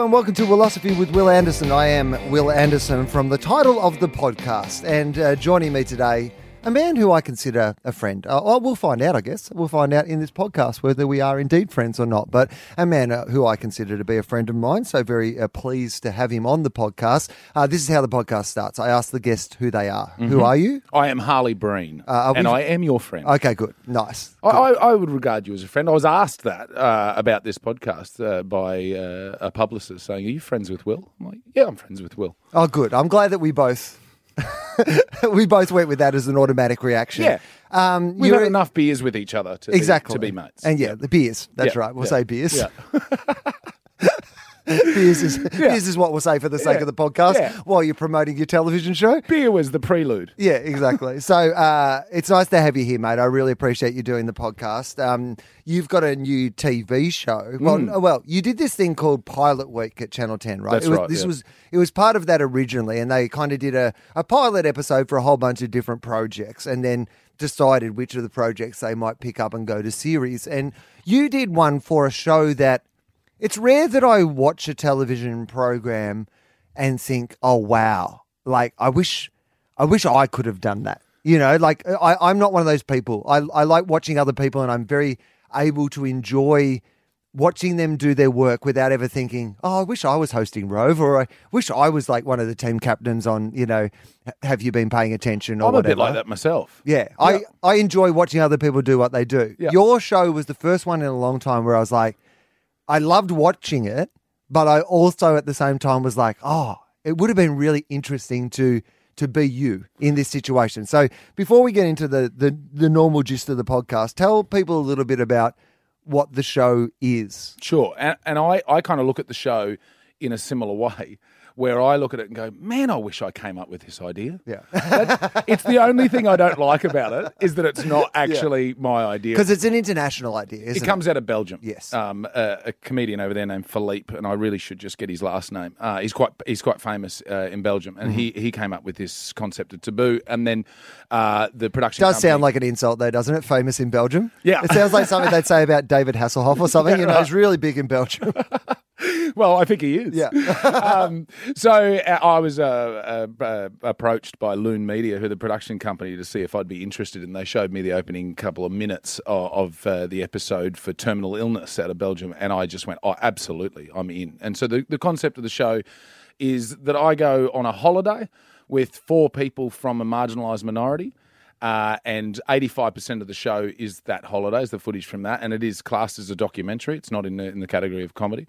And welcome to Philosophy with Will Anderson. I am Will Anderson from the title of the podcast, and uh, joining me today, a man who I consider a friend. Uh, well, we'll find out, I guess. We'll find out in this podcast whether we are indeed friends or not. But a man uh, who I consider to be a friend of mine, so very uh, pleased to have him on the podcast. Uh, this is how the podcast starts. I ask the guest who they are. Who are you? I am Harley Breen, are and we- I am your friend. Okay, good, nice. I, I, I would regard you as a friend. I was asked that uh, about this podcast uh, by uh, a publicist saying, Are you friends with Will? I'm like, Yeah, I'm friends with Will. Oh, good. I'm glad that we both we both went with that as an automatic reaction. Yeah. Um, We've had enough beers with each other to, exactly be, to be mates. And yeah, the beers. That's Yeah, right. We'll yeah, say beers. Yeah. beers is beers is what we'll say for the sake Yeah, of the podcast yeah. while you're promoting your television show. Beer was the prelude. Yeah, exactly. so uh, it's nice to have you here, mate. I really appreciate you doing the podcast. Um, you've got a new TV show. Well, no, well, you did this thing called Pilot Week at Channel Ten, right? That's was, right, This yeah. was it was part of that originally, and they kind of did a, a pilot episode for a whole bunch of different projects, and then decided which of the projects they might pick up and go to series. And you did one for a show that it's rare that I watch a television program and think, "Oh wow!" Like I wish, I wish I could have done that. You know, like uh, I, I'm not one of those people. I, I like watching other people, and I'm very able to enjoy watching them do their work without ever thinking, "Oh, I wish I was hosting Rove," or "I wish I was like one of the team captains on." You know, have you been paying attention or I'm a bit like that myself. Yeah, I, I enjoy watching other people do what they do. Yeah. Your show was the first one in a long time where I was like, I loved watching it, but I also at the same time was like, oh, it would have been really interesting to to be you in this situation. So before we get into the the, the normal gist of the podcast, tell people a little bit about what the show is. Sure. And, and I, I kind of look at the show in a similar way where I look at it and go, man, I wish I came up with this idea. Yeah. That- it's the only thing I don't like about it is that it's not actually my idea. Because it's an international idea, isn't It it? comes out of Belgium. Yes. um, a, a comedian over there named Philippe, and I really should just get his last name. Uh, he's quite he's quite famous uh, in Belgium, and he Mm-hmm. he came up with this concept of taboo, and then uh, the production does company- sound like an insult though, doesn't it? Famous in Belgium. Yeah. It sounds like something they'd say about David Hasselhoff or something. Yeah, you know, right. he's really big in Belgium. Well, I think he is. Yeah. um, so uh, I was uh, uh, uh, approached by Loon Media, who are the production company, to see if I'd be interested, and they showed me the opening couple of minutes of, of uh, the episode for terminal illness out of Belgium, and I just went, "Oh, absolutely, I'm in." And so the, the concept of the show is that I go on a holiday with four people from a marginalised minority. Uh, and 85% of the show is that holiday, is the footage from that. And it is classed as a documentary. It's not in the, in the category of comedy.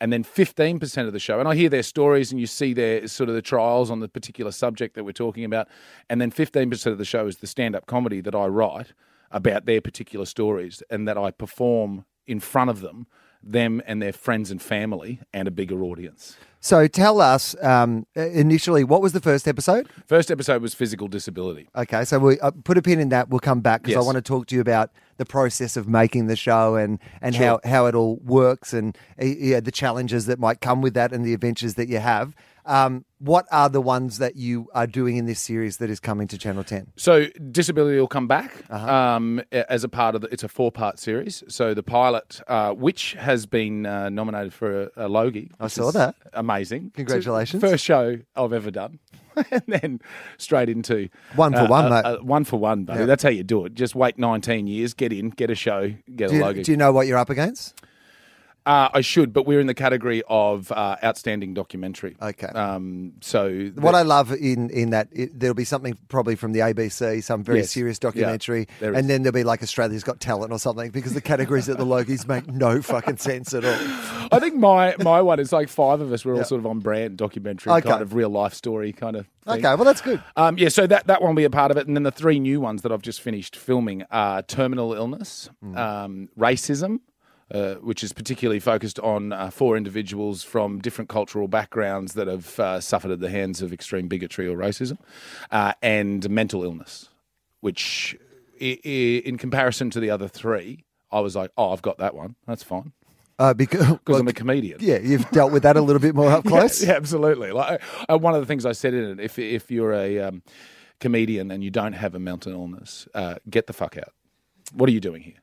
And then 15% of the show, and I hear their stories and you see their sort of the trials on the particular subject that we're talking about. And then 15% of the show is the stand up comedy that I write about their particular stories and that I perform in front of them, them and their friends and family, and a bigger audience. So tell us um, initially, what was the first episode? First episode was physical disability. Okay, so we uh, put a pin in that. We'll come back because I want to talk to you about the process of making the show and and how, how it all works and uh, yeah, the challenges that might come with that and the adventures that you have. Um, what are the ones that you are doing in this series that is coming to Channel Ten? So disability will come back Uh-huh. um, as a part of the. It's a four-part series. So the pilot, uh, which has been uh, nominated for a, a Logie, I saw that. Amazing! Congratulations. First show I've ever done, and then straight into One for uh, one, uh, mate. uh, one for one, buddy. Yeah. That's how you do it. Just wait 19 years, get in, get a show, get Do a you, Logie. do you know what you're up against? Uh, I should, but we're in the category of uh, outstanding documentary. Okay. Um, so What I love in in that it, there'll be something probably from the ABC, some very Yes. serious documentary, is. and then there'll be like Australia's Got Talent or something because the categories at the Logies make no fucking sense at all. I think my my one is like five of us. We're all sort of on brand documentary, Okay. kind of real life story kind of. Thing. Okay, well that's good. Um, yeah, so that, that one will be a part of it. And then the three new ones that I've just finished filming are terminal illness, Hmm. um, racism, uh, which is particularly focused on uh, four individuals from different cultural backgrounds that have uh, suffered at the hands of extreme bigotry or racism, uh, and mental illness, which i- i- in comparison to the other three, I was like, oh, I've got that one. That's fine. Uh, because Because I'm a comedian. yeah, you've dealt with that a little bit more up close. Yeah, absolutely. Like uh, one of the things I said in it, if if you're a um, comedian and you don't have a mental illness, uh, get the fuck out. What are you doing here?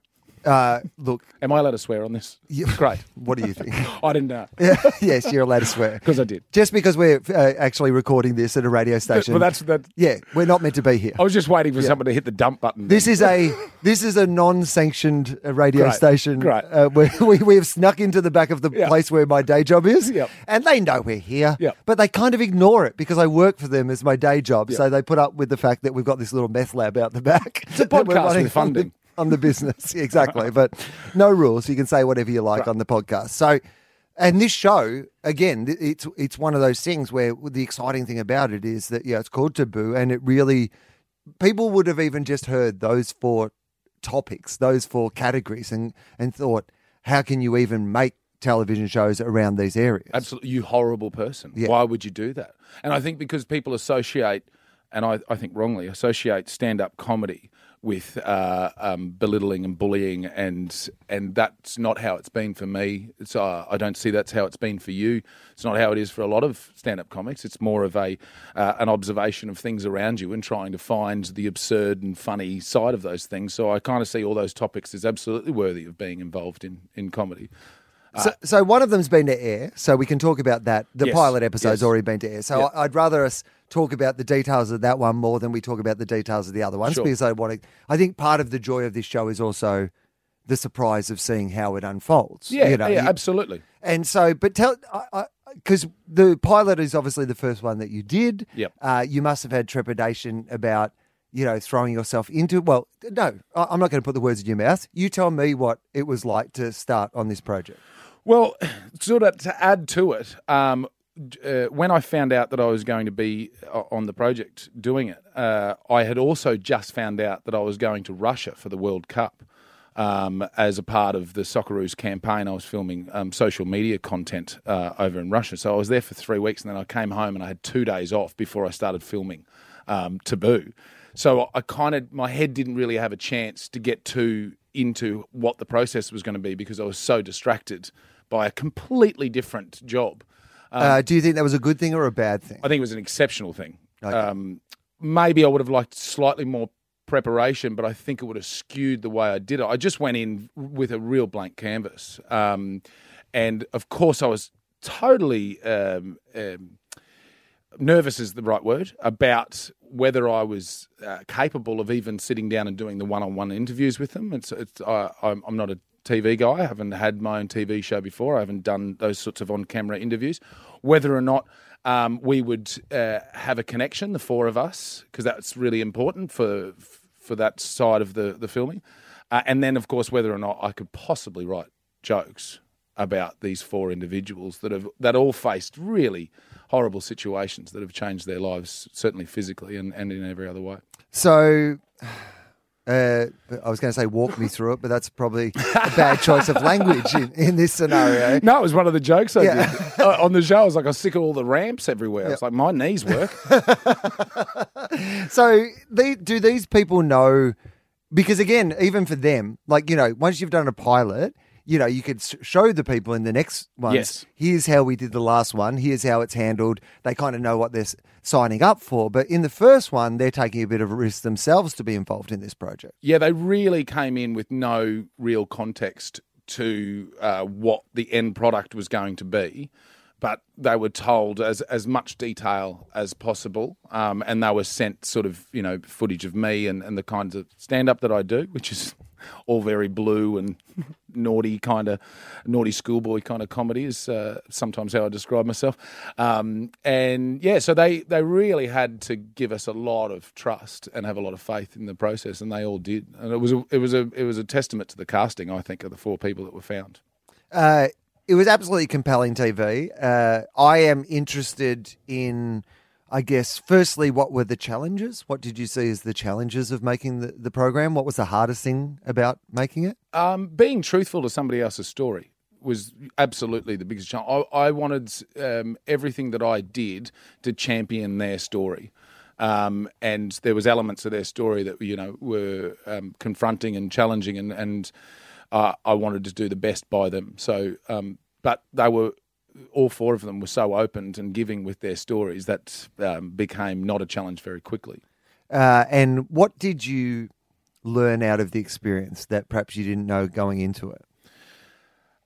Uh, look, Am I allowed to swear on this? Yeah. Great. what do you think? I didn't know yes, you're allowed to swear. because I did. Just because we're uh, actually recording this at a radio station. Well, that's that. yeah, we're not meant to be here. I was just waiting for someone to hit the dump button. This is a this is a non-sanctioned uh, radio Great, station. great. Uh, where we we have snuck into the back of the Yeah. place where my day job is, Yep. and they know we're here. Yep. But they kind of ignore it because I work for them as my day job. Yep. So they put up with the fact that we've got this little meth lab out the back. It's a podcast with funding. On the business, exactly. but no rules. You can say whatever you like Right. on the podcast. So. And this show, again, it's it's one of those things where the exciting thing about it is that yeah, it's called Taboo, and it really people would have even just heard those four topics, those four categories, and and thought, how can you even make television shows around these areas? Absolutely, you horrible person. Yeah. Why would you do that? And I think because people associate, and I, I think wrongly, associate stand up comedy with uh, um, belittling and bullying, and and that's not how it's been for me. It's, uh, I don't see that's how it's been for you. It's not how it is for a lot of stand up comics. It's more of a uh, an observation of things around you and trying to find the absurd and funny side of those things. So I kind of see all those topics as absolutely worthy of being involved in in comedy. So, so one of them's been to air, so we can talk about that. The Yes, pilot episode's yes. already been to air, so Yeah. I'd rather us talk about the details of that one more than we talk about the details of the other ones Sure. because I want to. I think part of the joy of this show is also the surprise of seeing how it unfolds. Yeah, you know, yeah, absolutely. And so, but tell, because the pilot is obviously the first one that you did. Yep. Uh, you must have had trepidation about, you know, throwing yourself into. Well, no, I'm not going to put the words in your mouth. You tell me what it was like to start on this project. Well, sort of to add to it, um, uh, when I found out that I was going to be uh, on the project doing it, uh, I had also just found out that I was going to Russia for the World Cup. Um, as a part of the Socceroos campaign, I was filming um, social media content uh, over in Russia. So I was there for three weeks, and then I came home and I had two days off before I started filming um, Taboo. So I kind of my head didn't really have a chance to get too into what the process was going to be because I was so distracted by a completely different job. Uh, do you think that was a good thing or a bad thing? I think it was an exceptional thing. Um, maybe I would have liked slightly more preparation, but I think it would have skewed the way I did it. I just went in with a real blank canvas, um, and of course I was totally um, um, nervous is the right word about whether I was uh, capable of even sitting down and doing the one-on-one interviews with them. It's, it's I, I'm, I'm not a TV guy. I haven't had my own TV show before. I haven't done those sorts of on-camera interviews. Whether or not um, we would uh, have a connection, the four of us, because that's really important for for that side of the the filming. Uh, and then, of course, whether or not I could possibly write jokes about these four individuals that have that all faced really horrible situations that have changed their lives, certainly physically and, and in every other way. So, uh, I was going to say walk me through it, but that's probably a bad choice of language in, in this scenario. No, it was one of the jokes I Yeah. did uh, on the show. I was like, I was sick of all the ramps everywhere. I was like, my knees work. So, they, do these people know? Because again, even for them, like you know, once you've done a pilot, you know, you could show the people in the next ones. Yes. Here's how we did the last one. Here's how it's handled. They kind of know what they're signing up for. But in the first one, they're taking a bit of a risk themselves to be involved in this project. Yeah, they really came in with no real context to uh, what the end product was going to be, but they were told as as much detail as possible, um, and they were sent sort of you know footage of me and, and the kinds of stand up that I do, which is all very blue and naughty kind of naughty schoolboy kind of comedy is uh, sometimes how I describe myself. Um, and yeah, so they they really had to give us a lot of trust and have a lot of faith in the process, and they all did. And it was a, it was a it was a testament to the casting, I think, of the four people that were found. Uh, it was absolutely compelling TV. Uh, I am interested in, I guess, firstly, what were the challenges? What did you see as the challenges of making the, the program? What was the hardest thing about making it? Um, being truthful to somebody else's story was absolutely the biggest challenge. I, I wanted um, everything that I did to champion their story. Um, and there was elements of their story that you know were um, confronting and challenging, and and uh, I wanted to do the best by them. So, um, but they were all four of them were so open and giving with their stories that um, became not a challenge very quickly. Uh, and what did you, learn out of the experience that perhaps you didn't know going into it?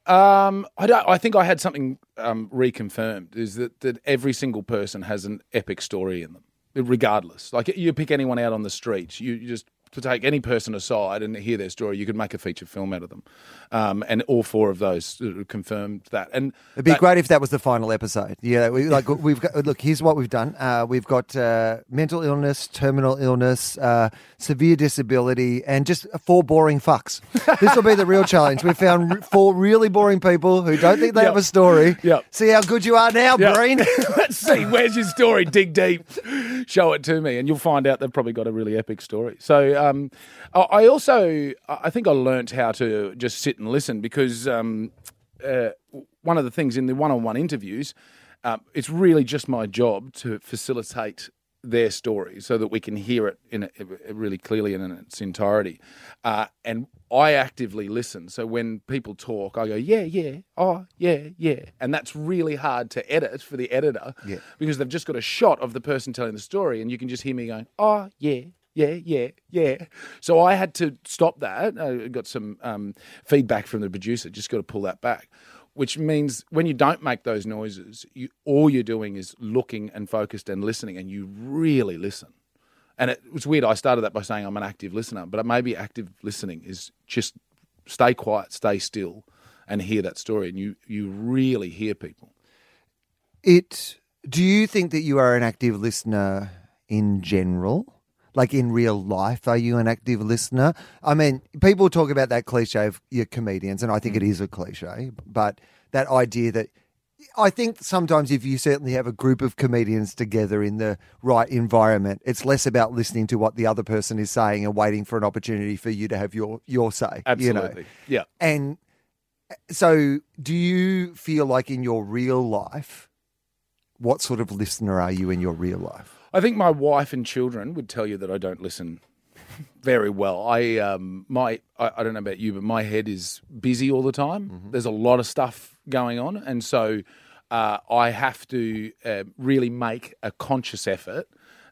Um, I don't. I think I had something um, reconfirmed. Is that that every single person has an epic story in them, regardless. Like you pick anyone out on the streets, you, you just to take any person aside and hear their story, you could make a feature film out of them. Um, and all four of those confirmed that. And it'd be that, great if that was the final episode. Yeah, we, like we've got. Look, here's what we've done. Uh, we've got uh, mental illness, terminal illness, uh, severe disability, and just four boring fucks. this will be the real challenge. We found four really boring people who don't think they Yep. have a story. Yep. See how good you are now, Yeah. Breen. Let's see. Where's your story? Dig deep. Show it to me, and you'll find out they've probably got a really epic story. So, um, I also I think I learnt how to just sit and listen because um, uh, one of the things in the one-on-one interviews, um, it's really just my job to facilitate their story so that we can hear it in a, really clearly and in its entirety. Uh, and I actively listen. So when people talk, I go, yeah, yeah, oh, yeah, yeah. And that's really hard to edit for the editor Yeah. because they've just got a shot of the person telling the story and you can just hear me going, oh, yeah. Yeah, yeah, yeah. So I had to stop that. I got some um, feedback from the producer. Just got to pull that back which means when you don't make those noises, you, all you're doing is looking and focused and listening, and you really listen. And it was weird. I started that by saying I'm an active listener, but maybe active listening is just stay quiet, stay still, and hear that story, and you you really hear people. It. Do you think that you are an active listener in general? Like in real life, are you an active listener? I mean, people talk about that cliche of you're comedians, and I think it mm. is a cliche, but that idea that I think sometimes if you certainly have a group of comedians together in the right environment, it's less about listening to what the other person is saying and waiting for an opportunity for you to have your your say. You know? Absolutely, yeah. And so, do you feel like in your real life, what sort of listener are you in your real life? I think my wife and children would tell you that I don't listen very well. I um my I, I don't know about you, but my head is busy all the time. There's a lot of stuff going on, and so uh, I have to uh, really make a conscious effort,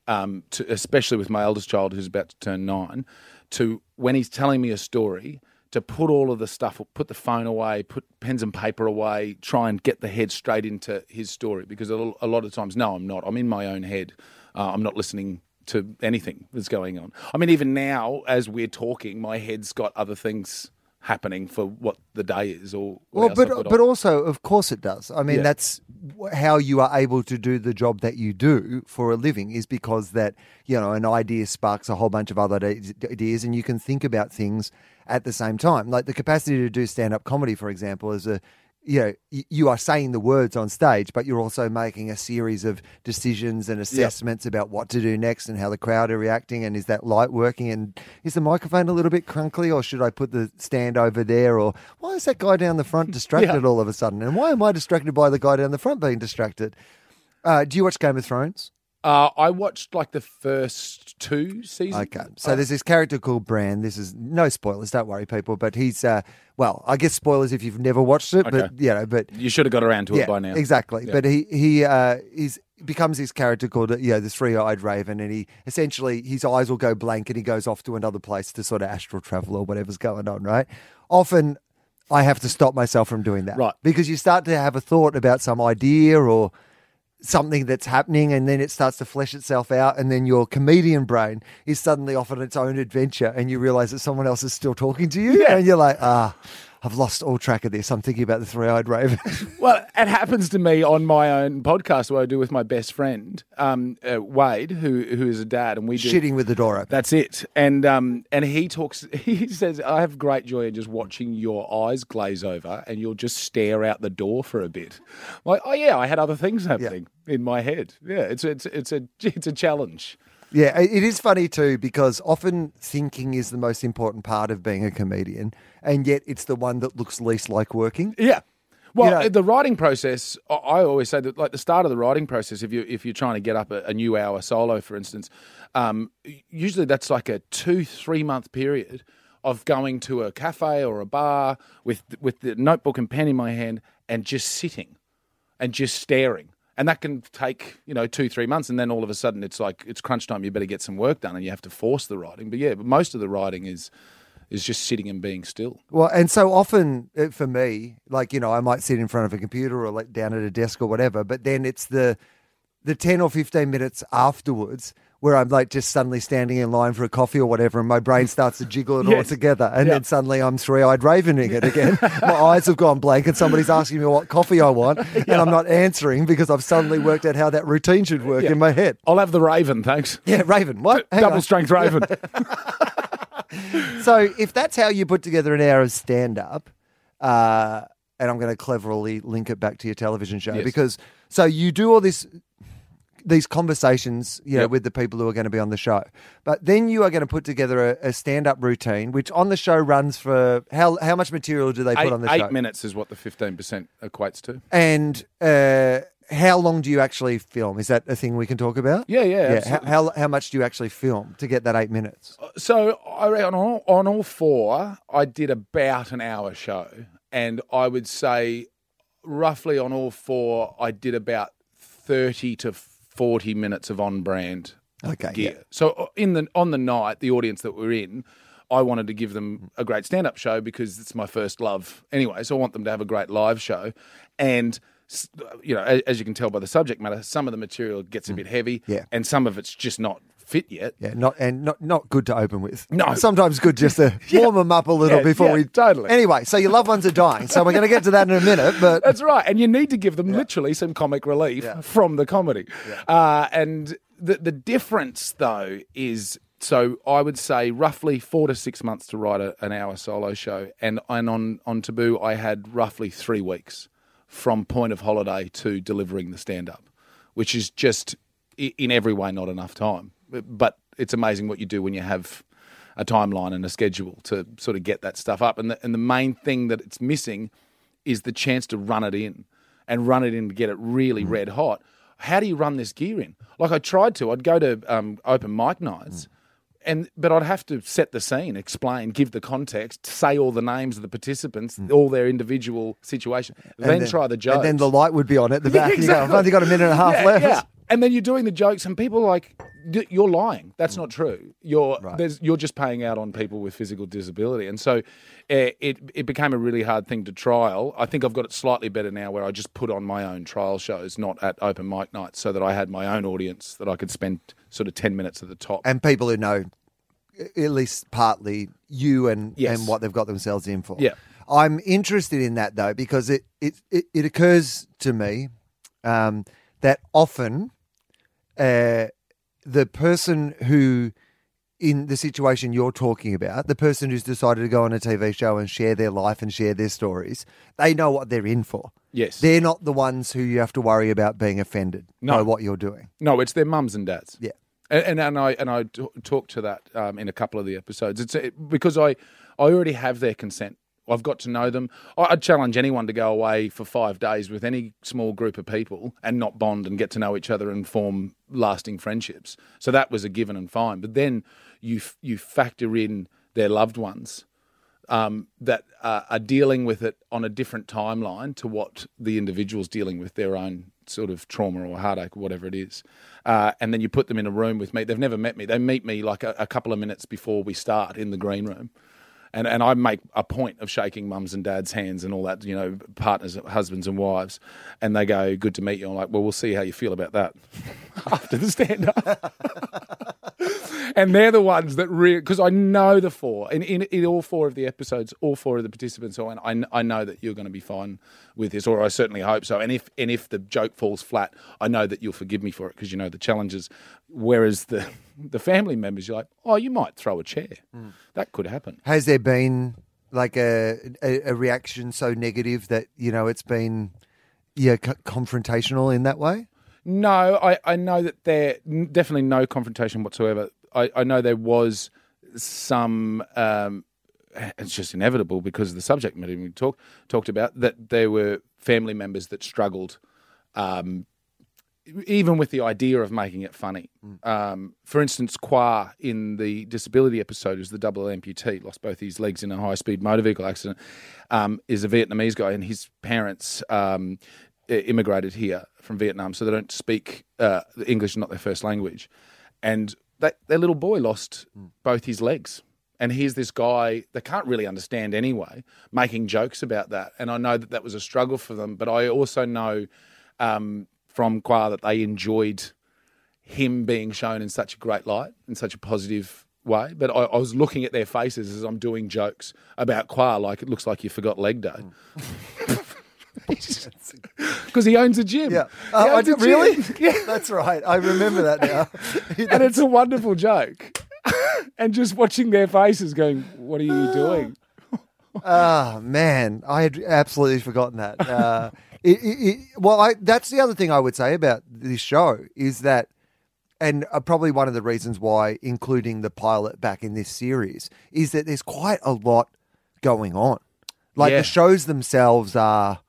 um, to, especially with my eldest child who's about to turn nine, to when he's telling me a story. To put all of the stuff, put the phone away, put pens and paper away, try and get the head straight into his story. Because a a lot of times, no, I'm not. I'm in my own head. Uh, I'm not listening to anything that's going on. I mean, even now, as we're talking, my head's got other things happening for what the day is or Well, but but on. also, of course, it does. I mean, Yeah. that's how you are able to do the job that you do for a living is because that you know an idea sparks a whole bunch of other ideas, and you can think about things at the same time. Like the capacity to do stand up comedy, for example, is a you know you are saying the words on stage, but you're also making a series of decisions and assessments about what to do next and how the crowd are reacting, and is that light working, and is the microphone a little bit crunkly, or should I put the stand over there, or why is that guy down the front distracted all of a sudden, and why am I distracted by the guy down the front being distracted? Uh, do you watch Game of Thrones? Uh, I watched like the first two seasons. Okay, so there's this character called Bran. This is no spoilers, don't worry, people. But he's uh, well, I guess spoilers if you've never watched it, Okay. but you know, but You should have got around to yeah, it by now. exactly. Yeah. But he he uh, is becomes this character called uh, you know the three eyed raven, and he essentially his eyes will go blank, and he goes off to another place to sort of astral travel or whatever's going on. Right? Often, I have to stop myself from doing that, Right. Because you start to have a thought about some idea or something that's happening and then it starts to flesh itself out and then your comedian brain is suddenly off on its own adventure and you realize that someone else is still talking to you and you're like ah I've lost all track of this. I'm thinking about the three-eyed raven. Well, it happens to me on my own podcast where I do with my best friend um, uh, Wade, who who is a dad, and we do Shitting with the door open. That's it. And um, and he talks. He says, "I have great joy in just watching your eyes glaze over, and you'll just stare out the door for a bit." I'm like, oh yeah, I had other things happening in my head. Yeah, it's it's it's a it's a challenge. Yeah, it is funny too because often thinking is the most important part of being a comedian, and yet it's the one that looks least like working. Yeah. Well, You know- the writing process, I- I always say that, like the start of the writing process, if you if you're trying to get up a, a new hour solo, for instance, um, usually that's like a two three month period of going to a cafe or a bar with with the notebook and pen in my hand and just sitting and just staring And that can take, you know, two, three months. And then all of a sudden it's like, it's crunch time. You better get some work done and you have to force the writing. But yeah, but most of the writing is, is just sitting and being still. Well, and so often uh, for me, like you know, I might sit in front of a computer or like down at a desk or whatever, but then it's the the ten or fifteen minutes afterwards where I'm like just suddenly standing in line for a coffee or whatever, and my brain starts to jiggle it all together, and Yeah. then suddenly I'm three eyed ravening it again. my eyes have gone blank, and somebody's asking me what coffee I want, and I'm not answering because I've suddenly worked out how that routine should work Yeah. in my head. I'll have the Raven, thanks. Yeah, Raven, what? Hang Double on. strength Raven. So if that's how you put together an hour of stand up, uh, and I'm going to cleverly link it back to your television show Yes. because so you do all this these conversations, you know, Yep. with the people who are going to be on the show. But then you are going to put together a, a stand up routine, which on the show runs for how how much material do they put eight, on the eight show? minutes is what the 15% equates to. And uh, how long do you actually film? Is that a thing we can talk about? Yeah, yeah. Yeah. How, how how much do you actually film to get that eight minutes? So I reckon on all, on all four, I did about an hour show, and I would say roughly on all four, I did about thirty to forty minutes of on-brand Okay, gear. yeah. So uh, in the on the night, the audience that we're in. I wanted to give them a great stand-up show because it's my first love anyway. So I want them to have a great live show, and you know, as, you can tell by the subject matter, some of the material gets a bit heavy, Mm. Yeah. and some of it's just not fit yet. Yeah, not and not not good to open with. No. sometimes good just to warm them up a little Yeah, before yeah, we. totally. Anyway, so your loved ones are dying, so we're going to get to that in a minute. But That's right, and you need to give them literally some comic relief from the comedy. Uh, and the the difference though is so I would say roughly four to six months to write a, an hour solo show, and and on on Taboo I had roughly three weeks from point of holiday to delivering the stand up, which is just in every way not enough time. But it's amazing what you do when you have a timeline and a schedule to sort of get that stuff up. And the, and the main thing that it's missing is the chance to run it in and run it in to get it really red hot. How do you run this gear in? Like I tried to, I'd go to um, open mic nights. And but I'd have to set the scene, explain, give the context, say all the names of the participants, all their individual situation, then, and try the jokes. and then the light would be on at the back. and you go, I've exactly. only got a minute and a half yeah, left. yeah. And then you're doing the jokes, and people are like, "You're lying. That's not true. You're Right. there's, you're just paying out on people with physical disability." And so, uh, it it became a really hard thing to trial. I think I've got it slightly better now, where I just put on my own trial shows, not at open mic nights, so that I had my own audience that I could spend sort of ten minutes at the top. And people who know, at least partly, you and Yes. and what they've got themselves in for. Yeah. I'm interested in that though because it it it, it occurs to me um, that often uh, the person who in the situation you're talking about, the person who's decided to go on a TV show and share their life and share their stories, they know what they're in for. yes, They're not the ones who you have to worry about being offended No. by what you're doing. No, it's their mums and dads. Yeah. And and, and I and I t- talked to that um, in a couple of the episodes. It's it, because I I already have their consent. I've got to know them. I- I'd challenge anyone to go away for five days with any small group of people and not bond and get to know each other and form lasting friendships. So that was a given and fine. But then you you factor in their loved ones um, that uh, are dealing with it on a different timeline to what the individual's dealing with their own sort of trauma or heartache or whatever it is. Uh, and then you put them in a room with me. They've never met me. They meet me like a, a couple of minutes before we start in the green room. And, and I make a point of shaking mums and dads' hands and all that, you know, partners, husbands and wives. And they go, good to meet you. I'm like, well, we'll see how you feel about that after the stand up. and they're the ones that really because I know the four in, in in all four of the episodes, all four of the participants. So I I know that you're going to be fine with this, or I certainly hope so. And if and if the joke falls flat, I know that you'll forgive me for it because you know the challenges. Whereas the the family members, you're like, oh, you might throw a chair. Mm. That could happen. Has there been like a, a a reaction so negative that you know it's been yeah co- confrontational in that way? No, I, I know that there definitely no confrontation whatsoever. I, I know there was some. Um, it's just inevitable because of the subject matter we talk, talked about that there were family members that struggled, um, even with the idea of making it funny. Um, for instance, Qua in the disability episode, who's the double amputee, lost both his legs in a high speed motor vehicle accident, um, is a Vietnamese guy, and his parents. Immigrated here from Vietnam, so they don't speak uh, English, is not their first language, and that, their little boy lost both his legs. And here's this guy they can't really understand anyway, making jokes about that. And I know that that was a struggle for them, but I also know um, from Qua that they enjoyed him being shown in such a great light, in such a positive way. But I, I was looking at their faces as I'm doing jokes about Qua, like it looks like you forgot leg day. Because he owns a gym. Yeah. Uh, I a really? gym. Yeah. That's right. I remember that now. and it's a wonderful joke. and just watching their faces going, What are you doing? Ah, man, I had absolutely forgotten that. Uh, it, it, it, well, I, that's the other thing I would say about this show is that, and uh, probably one of the reasons why including the pilot back in this series is that there's quite a lot going on. Like Yeah. the shows themselves are,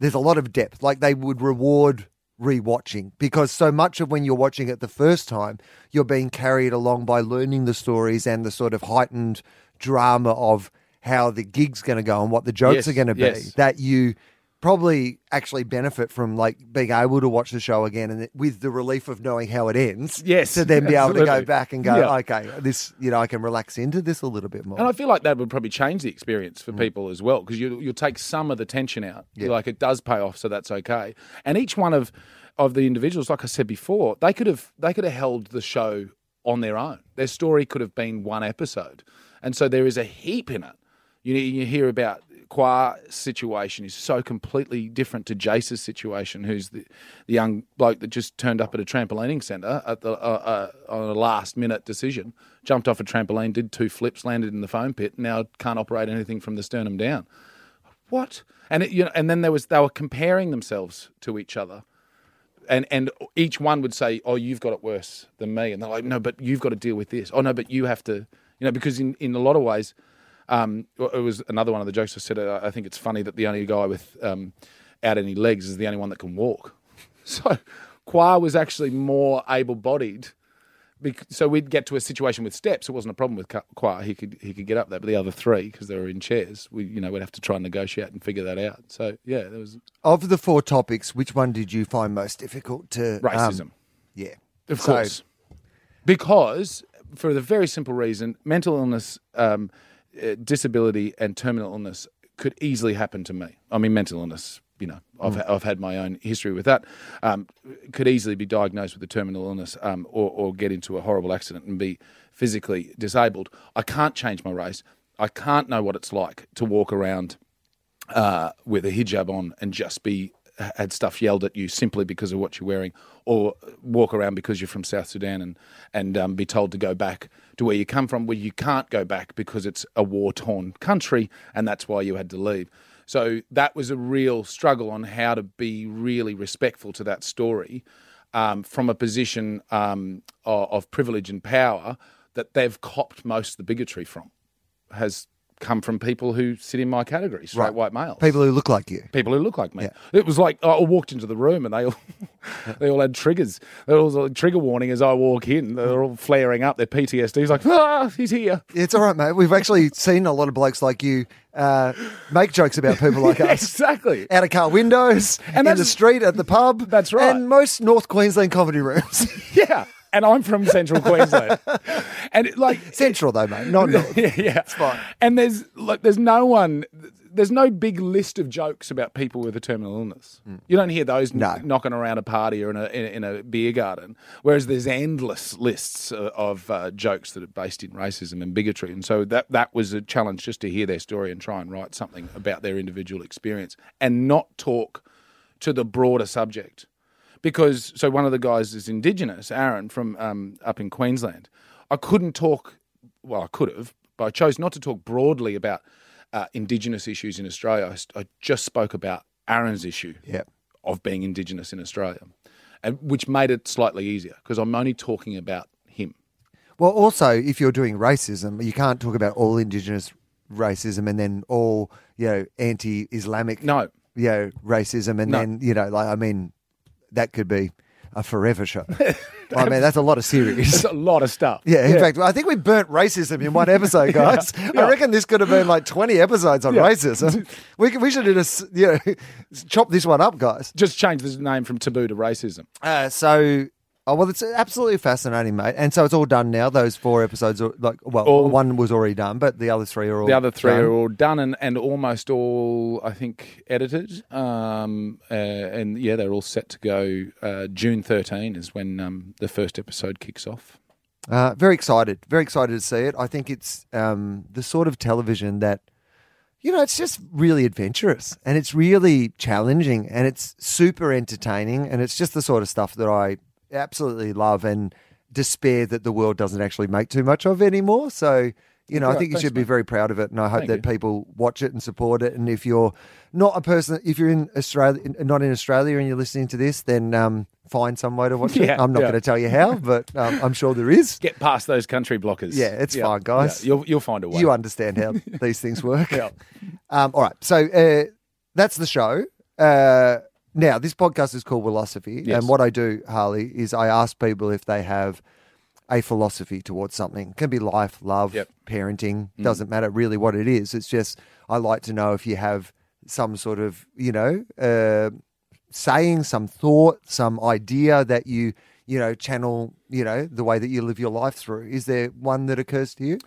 there's a lot of depth. Like they would reward rewatching because so much of when you're watching it the first time, you're being carried along by learning the stories and the sort of heightened drama of how the gig's going to go and what the jokes Yes, are going to be yes. that you probably actually benefit from like being able to watch the show again and with the relief of knowing how it ends Yes, to then be able to go back and go Yeah. okay this you know i can relax into this a little bit more And I feel like that would probably change the experience Mm. for people as well because you, you'll take some of the tension out. Yeah. Like it does pay off, so that's okay. And each one of of the individuals, like I said before, they could have they could have held the show on their own. Their story could have been one episode, and so there is a heap in it. You you hear about Qua situation is so completely different to Jace's situation, who's the, the young bloke that just turned up at a trampolining centre at the uh, uh, on a last minute decision, jumped off a trampoline, did two flips, landed in the foam pit, now can't operate anything from the sternum down. What? And it, you know, and then there was they were comparing themselves to each other and and each one would say, "Oh, you've got it worse than me," and they're like, "No, but you've got to deal with this." Oh no, but you have to, you know, because in in a lot of ways, um, it was another one of the jokes I said. uh, I think it's funny that the only guy with um, out any legs is the only one that can walk. So Qua was actually more able-bodied. So we'd get to a situation with steps. It wasn't a problem with Qua. He could he could get up there, but the other three, because they were in chairs, we you know we'd have to try and negotiate and figure that out. So yeah, there was of the four topics which one did you find most difficult to um, racism. yeah Of So- course. Because, for the very simple reason, mental illness, um, uh, disability, and terminal illness could easily happen to me. I mean, mental illness, you know, I've, I've had my own history with that, um, could easily be diagnosed with a terminal illness um, or, or get into a horrible accident and be physically disabled. I can't change my race. I can't know what it's like to walk around uh, with a hijab on and just be had stuff yelled at you simply because of what you're wearing, or walk around because you're from South Sudan and and um, be told to go back to where you come from, where you can't go back because it's a war torn country, and that's why you had to leave. So that was a real struggle on how to be really respectful to that story um, from a position um, of, of privilege and power that they've copped most of the bigotry from has come from people who sit in my category, straight Right. white males. people who look like you People who look like me. It was like I walked into the room and they all they all had triggers. There was a trigger warning as I walk in. They're all flaring up. Their PTSD's like, ah, he's here. it's all right mate we've actually seen a lot of blokes like you uh, make jokes about people like us Exactly. out of car windows, And in the street, at the pub. That's right. And most North Queensland comedy rooms. Yeah. And I'm from Central Queensland. And it, like Central though, mate, not North. yeah, yeah. It's fine. And there's like there's no one there's no big list of jokes about people with a terminal illness. You don't hear those No. kn- knocking around a party or in a, in, a- in a beer garden. Whereas there's endless lists of, of uh, jokes that are based in racism and bigotry. And so that that was a challenge just to hear their story and try and write something about their individual experience and not talk to the broader subject. Because so one of the guys is Indigenous, Aaron from um, up in Queensland. I couldn't talk. Well, I could have, but I chose not to talk broadly about uh, Indigenous issues in Australia. I just spoke about Aaron's issue Yeah. of being Indigenous in Australia, and which made it slightly easier because I'm only talking about him. Well, also, if you're doing racism, you can't talk about all Indigenous racism and then all, you know, anti Islamic, No, you know, racism. And No. then, you know, like, I mean, that could be a forever show. I mean, that's a lot of series. It's a lot of stuff. Yeah, in fact, I think we burnt racism in one episode, guys. I reckon this could have been like 20 episodes on Yeah. racism. We, we should have just, you know, chop this one up, guys. just change the name from taboo to racism. Uh, so, oh, well, it's absolutely fascinating, mate. And so it's all done now. Those four episodes, are like, well, All- one was already done, but the other three are all The other three done. are all done and, and almost all, I think, edited. Um, uh, and yeah, they're all set to go. Uh, June 13 is when um, the first episode kicks off. Uh, very excited, very excited to see it. I think it's um, the sort of television that, you know, it's just really adventurous and it's really challenging and it's super entertaining and it's just the sort of stuff that I absolutely love and despair that the world doesn't actually make too much of anymore. So, you know, I think you should be very proud of it, and I hope Thank that you. people watch it and support it. And if you're not a person, if you're in Australia, not in Australia, and you're listening to this, then um, find some way to watch it. I'm not yeah. going to tell you how, but um, I'm sure there is. Get past those country blockers. Yeah, it's fine, guys. Yeah, you'll, you'll find a way. You understand how these things work. Yeah. Um, all right. So uh, that's the show. Uh, now, this podcast is called Philosophy. Yes. And what I do, Harley, is I ask people if they have a philosophy towards something. It can be life, love, Yep. parenting. Doesn't matter really what it is. It's just, I like to know if you have some sort of, you know, uh, saying, some thought, some idea that you, you know, channel, you know, the way that you live your life through. Is there one that occurs to you?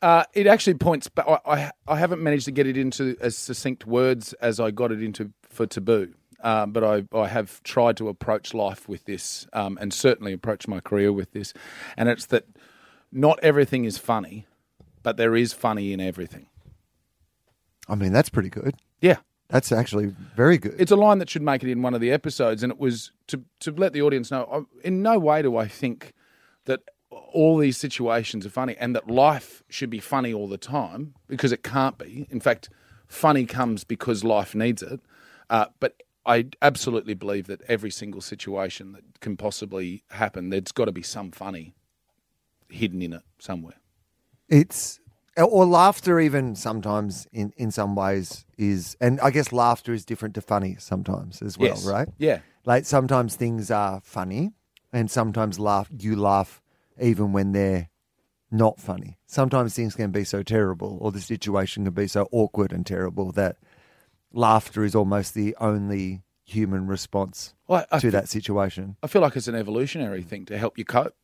Uh, it actually points, but I, I, I haven't managed to get it into as succinct words as I got it into for taboo. Um, but I, I have tried to approach life with this, um, and certainly approach my career with this. And it's that not everything is funny, but there is funny in everything. I mean, that's pretty good. Yeah. That's actually very good. It's a line that should make it in one of the episodes, and it was to to let the audience know. I- In no way do I think that all these situations are funny, and that life should be funny all the time because it can't be. In fact, funny comes because life needs it. Uh, but I absolutely believe that every single situation that can possibly happen, there's got to be some funny hidden in it somewhere. It's or laughter even sometimes in in some ways is and I guess laughter is different to funny sometimes as well, Yes. right? Yeah. Like sometimes things are funny and sometimes laugh you laugh even when they're not funny. Sometimes things can be so terrible or the situation can be so awkward and terrible that laughter is almost the only human response Well, to that situation. I feel like it's an evolutionary thing to help you cope.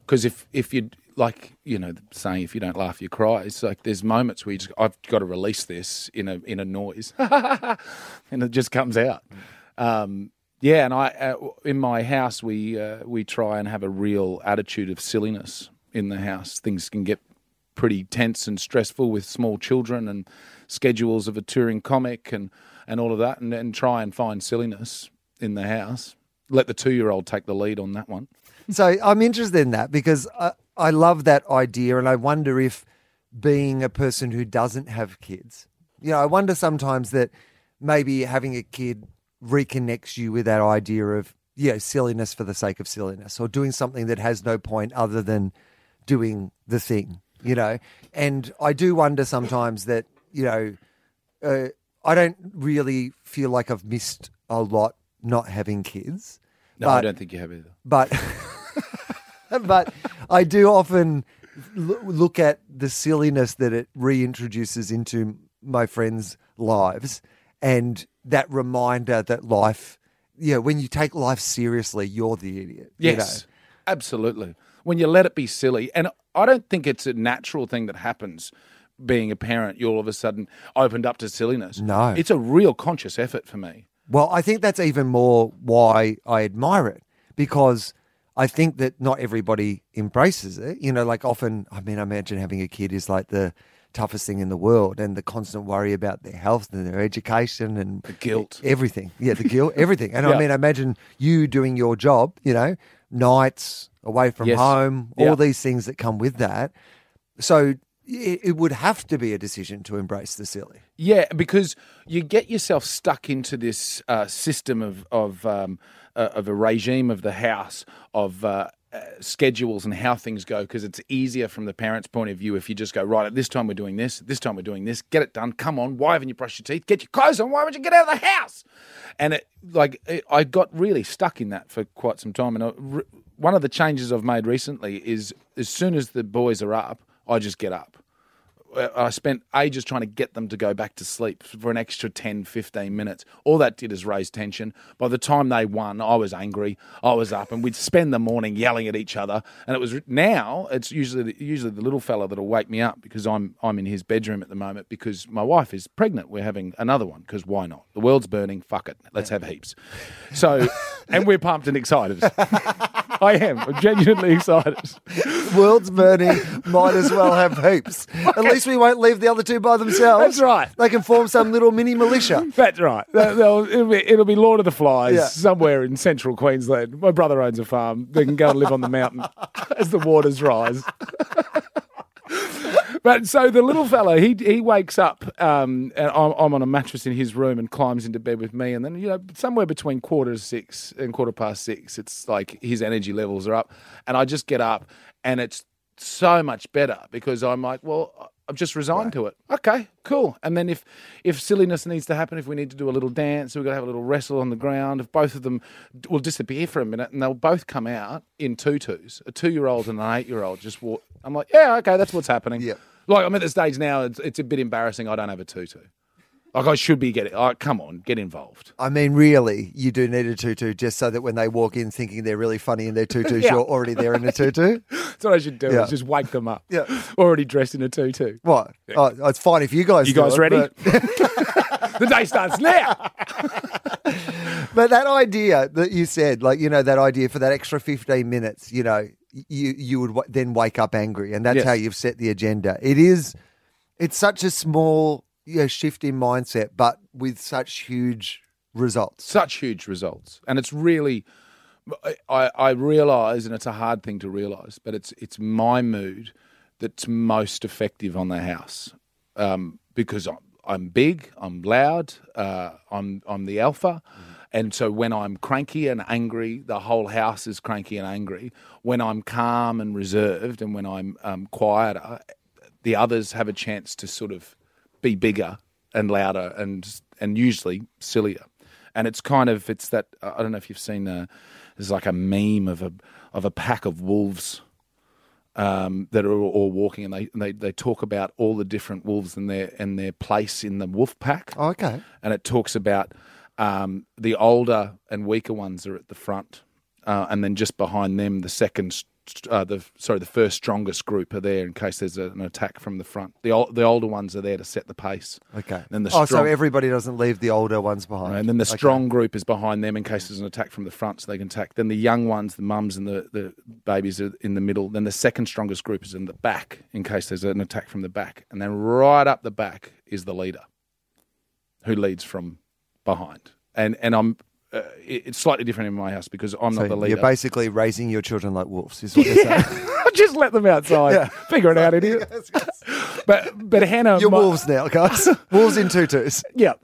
Because if if you like, you know, saying if you don't laugh, you cry. It's like there's moments where you just I've got to release this in a in a noise, and it just comes out. Um, yeah, and I uh, in my house we uh, we try and have a real attitude of silliness in the house. Things can get pretty tense and stressful with small children and schedules of a touring comic and and all of that, and, and try and find silliness in the house. Let the two year old take the lead on that one. So I'm interested in that because I, I love that idea, and I wonder if being a person who doesn't have kids, you know, I wonder sometimes that maybe having a kid reconnects you with that idea of you know silliness for the sake of silliness, or doing something that has no point other than doing the thing, you know. And I do wonder sometimes that you know uh, I don't really feel like I've missed a lot not having kids. No, I don't think you have either. but but I do often l- look at the silliness that it reintroduces into my friends' lives, and that reminder that life, you know, when you take life seriously, you're the idiot. you know? Yes, absolutely. When you let it be silly, and I don't think it's a natural thing that happens. Being a parent, you all of a sudden opened up to silliness. No. it's a real conscious effort for me. Well, I think that's even more why I admire it because I think that not everybody embraces it. You know, like often, I mean, I imagine having a kid is like the toughest thing in the world and the constant worry about their health and their education and the guilt. everything. Yeah, the guilt, everything. And I Yeah. mean, imagine you doing your job, you know, nights away from Yes. home, all Yeah. these things that come with that. So it, would have to be a decision to embrace the silly. Yeah, because you get yourself stuck into this uh, system of of um, uh, of a regime of the house of uh, uh, schedules and how things go because it's easier from the parent's point of view if you just go right at this time we're doing this, this time we're doing this. Get it done. Come on. Why haven't you brushed your teeth? Get your clothes on. Why would you get out of the house? And it like it, I got really stuck in that for quite some time. And one of the changes I've made recently is as soon as the boys are up, I just get up. Uh, I spent ages trying to get them to go back to sleep for an extra 10, 15 minutes. All that did is raise tension. By the time they won, I was angry. I was up, and we'd spend the morning yelling at each other. And it was now it's usually usually the little fella that'll wake me up because I'm I'm in his bedroom at the moment because my wife is pregnant. We're having another one because why not? The world's burning. Fuck it, let's have heaps. So, and we're pumped and excited. I am. I'm genuinely excited. World's burning. Might as well have heaps. At least we won't leave the other two by themselves. That's right. They can form some little mini militia. That's right. It'll be, it'll be Lord of the Flies Yeah. somewhere in central Queensland. My brother owns a farm. They can go and live on the mountain as the waters rise. But so the little fella, he he wakes up, um, and I'm, I'm on a mattress in his room and climbs into bed with me, and then you know somewhere between quarter to six and quarter past six, it's like his energy levels are up, and I just get up, and it's so much better because I'm like, well, I've just resigned to it. Okay, cool. And then if if silliness needs to happen, if we need to do a little dance, we've got to have a little wrestle on the ground. If both of them will disappear for a minute, and they'll both come out in tutus, a two year old and an eight year old, just walk. I'm like, yeah, okay, that's what's happening. Yep. Like I'm at the stage now. It's, it's a bit embarrassing. I don't have a tutu. Like I should be getting. Oh, come on, get involved. I mean, really, you do need a tutu just so that when they walk in thinking they're really funny in their tutus, Yeah. you're already there in a tutu. That's what I should do. Yeah. Is just wake them up. Yeah. Already dressed in a tutu. What? Oh, it's fine if you guys You do guys it, ready? but- the day starts now. But that idea that you said, like you know, that idea for that extra fifteen minutes, you know, you you would w- then wake up angry, and that's Yes. how you've set the agenda. It is, it's such a small you know, shift in mindset, but with such huge results. such huge results, and it's really. I, I realise, and it's a hard thing to realise, but it's it's my mood that's most effective on the house um, because I'm, I'm big, I'm loud, uh, I'm I'm the alpha, and so when I'm cranky and angry, the whole house is cranky and angry. When I'm calm and reserved, and when I'm um, quieter, the others have a chance to sort of be bigger and louder and and usually sillier. And it's kind of it's that I don't know if you've seen uh, there's like a meme of a of a pack of wolves um, that are all, walking and they, and they they talk about all the different wolves and their and their place in the wolf pack Oh, okay. and it talks about um, the older and weaker ones are at the front, uh, and then just behind them, the second, uh, the sorry, the first strongest group are there in case there's a, an attack from the front. The ol- the older ones are there to set the pace. Okay. Then the oh, so everybody doesn't leave the older ones behind. And then the Okay. strong group is behind them in case there's an attack from the front, so they can attack. Then the young ones, the mums and the, the babies are in the middle. Then the second strongest group is in the back in case there's an attack from the back. And then right up the back is the leader who leads from behind. And and I'm uh, it- it's slightly different in my house because I'm So not the leader. you're basically raising your children like wolves, is what you're saying. Just let them outside. Yeah. Figure it out, idiot. But but Hannah, You're my- wolves now, guys. wolves in tutus. Yeah.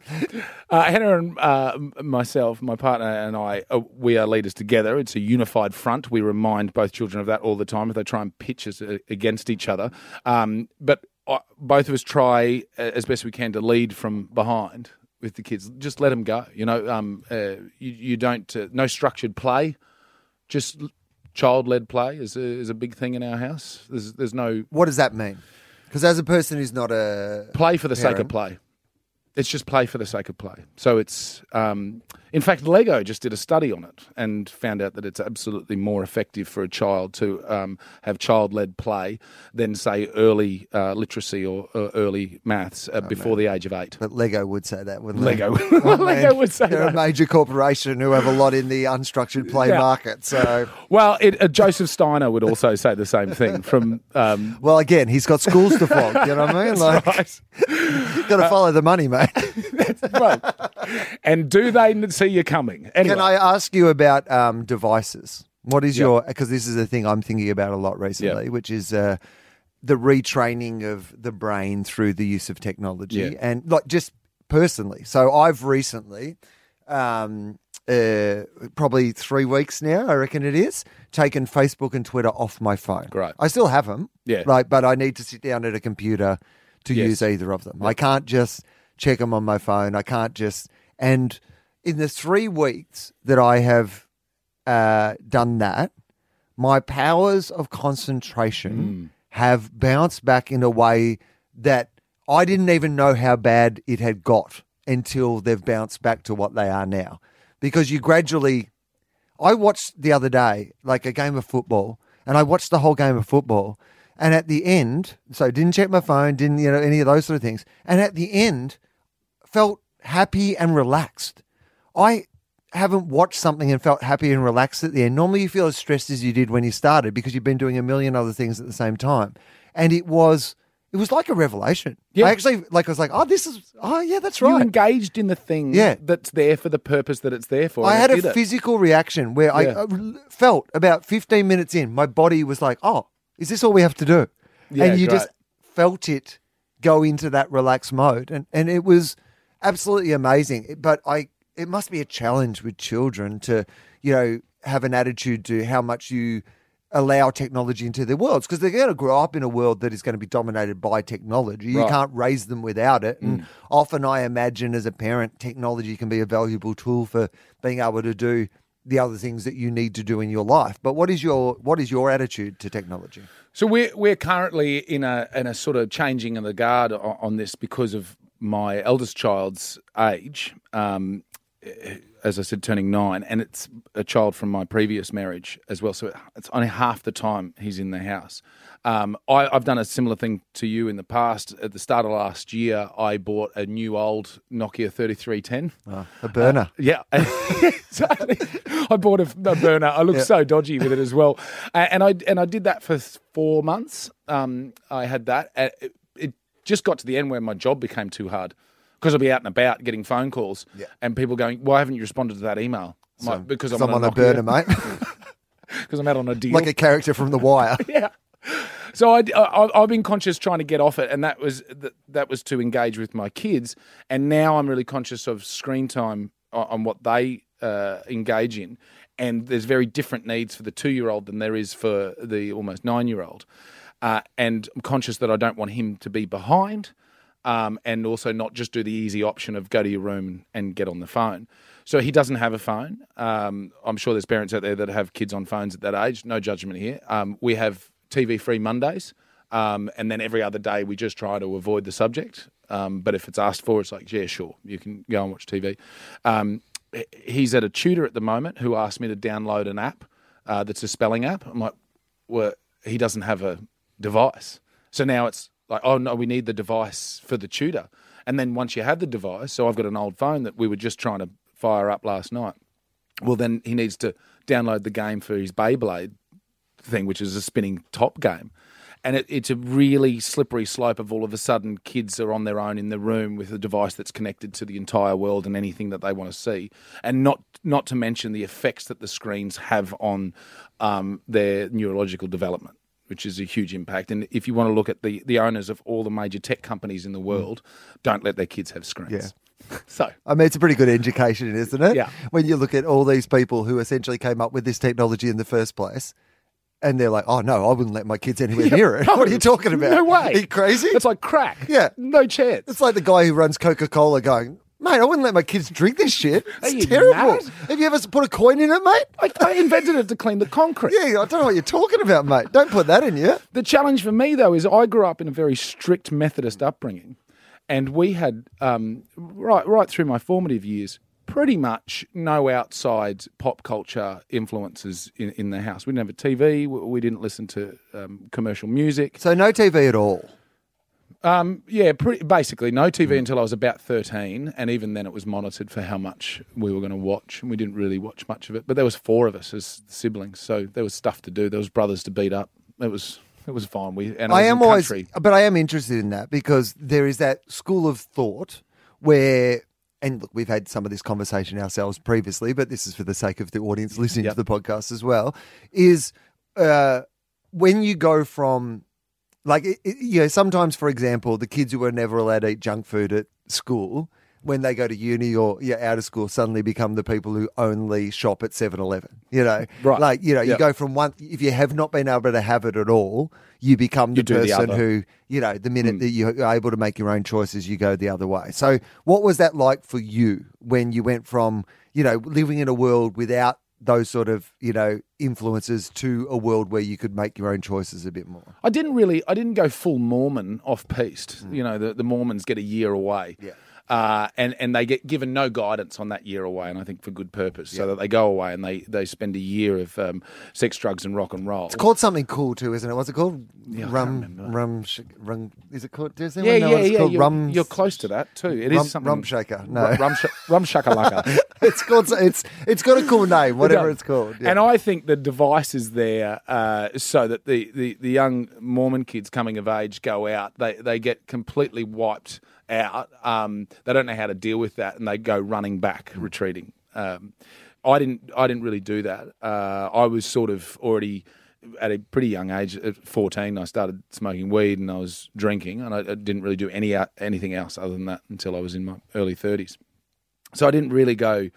Uh, Hannah and uh, myself, my partner and I, uh, we are leaders together. It's a unified front. We remind both children of that all the time if they try and pitch us uh, against each other. Um, but uh, both of us try uh, as best we can to lead from behind with the kids. Just let them go. You know, um, uh, you, you don't, uh, no structured play, just child led play is a, is a big thing in our house. There's, there's no What does that mean? Because as a person who's not a play for the sake of play. It's just play for the sake of play. So it's, um, in fact, Lego just did a study on it and found out that it's absolutely more effective for a child to um, have child-led play than say early uh, literacy or, or early maths uh, before the age of eight. But Lego would say that, wouldn't Lego, they? Oh, Lego man. would say They're a major corporation who have a lot in the unstructured play Yeah. market. So, Well, it, uh, Joseph Steiner would also say the same thing. From um, well, again, he's got schools to flog. You know what I mean? Like, right. you've got to follow the money, mate. right. And do they see you coming? Anyway, Can I ask you about um, devices? What is your because this is a thing I'm thinking about a lot recently, which is uh, the retraining of the brain through the use of technology Yeah. and like just personally. So I've recently um, uh, probably three weeks now, I reckon it is, taken Facebook and Twitter off my phone. Great. I still have them. Yeah. Right. But I need to sit down at a computer to Yes. use either of them. I can't just check them on my phone. I can't just. And in the three weeks that I have uh, done that, my powers of concentration have bounced back in a way that I didn't even know how bad it had got until they've bounced back to what they are now. Because you gradually, I watched the other day like a game of football, and I watched the whole game of football, and at the end, so didn't check my phone, didn't you know any of those sort of things, and at the end, felt happy and relaxed. I haven't watched something and felt happy and relaxed at the end. Normally, you feel as stressed as you did when you started because you've been doing a million other things at the same time. And it was, it was like a revelation. Yeah. I actually, like, I was like, oh, this is, oh, yeah, that's You right. engaged in the thing Yeah. that's there for the purpose that it's there for. I had a did it. physical reaction where I Yeah. uh, felt about 15 minutes in, my body was like, oh, is this all we have to do? Yeah, and you great. just felt it go into that relaxed mode. And, and it was absolutely amazing. But I, it must be a challenge with children to, you know, have an attitude to how much you allow technology into their worlds because they're going to grow up in a world that is going to be dominated by technology. You Right. can't raise them without it. And mm. often I imagine as a parent, technology can be a valuable tool for being able to do the other things that you need to do in your life. But what is your what is your attitude to technology? So we're we're currently in a in a sort of changing of the guard on, on this because of my eldest child's age. Um, as I said, turning nine, and it's a child from my previous marriage as well. So it's only half the time he's in the house. Um, I, I've done a similar thing to you in the past. At the start of last year, I bought a new old Nokia 3310. A burner. Yeah. I bought a, a burner. I looked so dodgy with it as well, and I and I did that for four months. Um, I had that. Uh, It, it just got to the end where my job became too hard because I'll be out and about getting phone calls, Yeah. and people going, "Why haven't you responded to that email?" I'm like, because I'm, I'm on a burner, mate. Because I'm out on a deal. like a character from The Wire. yeah. So I, I, have been conscious trying to get off it, and that was that, that was to engage with my kids. And now I'm really conscious of screen time on, on what they uh, engage in. And there's very different needs for the two year old than there is for the almost nine year old. Uh, and I'm conscious that I don't want him to be behind, um, and also not just do the easy option of go to your room and get on the phone. So he doesn't have a phone. Um, I'm sure there's parents out there that have kids on phones at that age. No judgment here. Um, we have TV free Mondays, um, and then every other day we just try to avoid the subject. Um, but if it's asked for, it's like, yeah, sure, you can go and watch TV. Um, he's at a tutor at the moment who asked me to download an app uh, that's a spelling app. I'm like, well, he doesn't have a device. So now it's like, oh no, we need the device for the tutor. And then once you have the device, so I've got an old phone that we were just trying to fire up last night. Well, then he needs to download the game for his Beyblade thing, which is a spinning top game. And it, it's a really slippery slope of all of a sudden kids are on their own in the room with a device that's connected to the entire world and anything that they want to see. And not not to mention the effects that the screens have on um, their neurological development, which is a huge impact. And if you want to look at the, the owners of all the major tech companies in the world, don't let their kids have screens. Yeah. So I mean, it's a pretty good education, isn't it? Yeah. When you look at all these people who essentially came up with this technology in the first place, and they're like, "Oh no, I wouldn't let my kids anywhere near it." no, what are you talking about? no way. Are you crazy? It's like crack. Yeah. No chance. It's like the guy who runs Coca Cola going, "Mate, I wouldn't let my kids drink this shit. It's terrible. mad? Have you ever put a coin in it, mate?" I, I invented it to clean the concrete. Yeah, I don't know what you're talking about, mate. Don't put that in you. The challenge for me, though, is I grew up in a very strict Methodist upbringing, and we had um, right right through my formative years pretty much no outside pop culture influences in, in the house. We didn't have a TV. We, we didn't listen to um, commercial music. So no TV at all. Um, yeah, pretty, basically no TV until I was about thirteen, and even then it was monitored for how much we were going to watch, and we didn't really watch much of it. But there was four of us as siblings, so there was stuff to do. There was brothers to beat up. It was it was fine. We and I was am always, but I am interested in that because there is that school of thought where, and look, we've had some of this conversation ourselves previously, but this is for the sake of the audience listening Yep. to the podcast as well. Is uh, when you go from like, it, it- you know, sometimes, for example, the kids who were never allowed to eat junk food at school. when they go to uni or yeah, out of school suddenly become the people who only shop at 7-Eleven. You know, Right. like you know, you go from one. If you have not been able to have it at all, you become the You do the person who you know. The minute hmm. that you're able to make your own choices, you go the other way. So, what was that like for you when you went from you know living in a world without those sort of you know influences to a world where you could make your own choices a bit more? I didn't really, I didn't go full Mormon off piste. Mm. You know, the, the Mormons get a year away. Yeah. Uh, and, and they get given no guidance on that year away, and I think for good purpose, so that they go away and they, they spend a year of um, sex, drugs, and rock and roll. It's called something cool too, isn't it? What's it called? Yeah, I rum, rum, sh- rum. Is it called? Does yeah, know yeah, what it's yeah. called? You're, rum. you're close to that too. It is rum, something. rum shaker. No, Rum, rum, sh- rum shakalaka. it's called. It's it's got a cool name, whatever it's called. Yeah. And I think the device is there uh, so that the, the, the young Mormon kids coming of age go out, they, they get completely wiped out. Um, they don't know how to deal with that, and they go running back, retreating. Um, I didn't I didn't really do that. Uh, I was sort of already at a pretty young age, at 14, I started smoking weed and I was drinking, and I, I didn't really do any anything else other than that until I was in my early 30s. So I didn't really go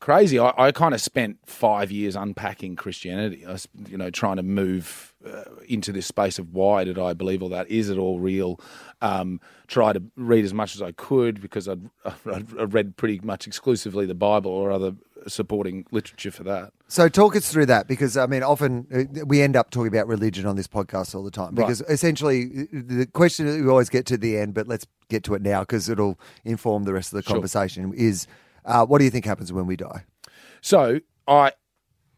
crazy. I, I kind of spent five years unpacking Christianity. I you know, trying to move uh, into this space of why did I believe all that? Is it all real? Um, try to read as much as I could because I'd, I'd, read pretty much exclusively the Bible or other supporting literature for that. So talk us through that because I mean, often uh, we end up talking about religion on this podcast all the time Right. because essentially uh, the question that we always get to the end, but let's get to it now because it'll inform the rest of the Sure. conversation. Is uh, what do you think happens when we die? So I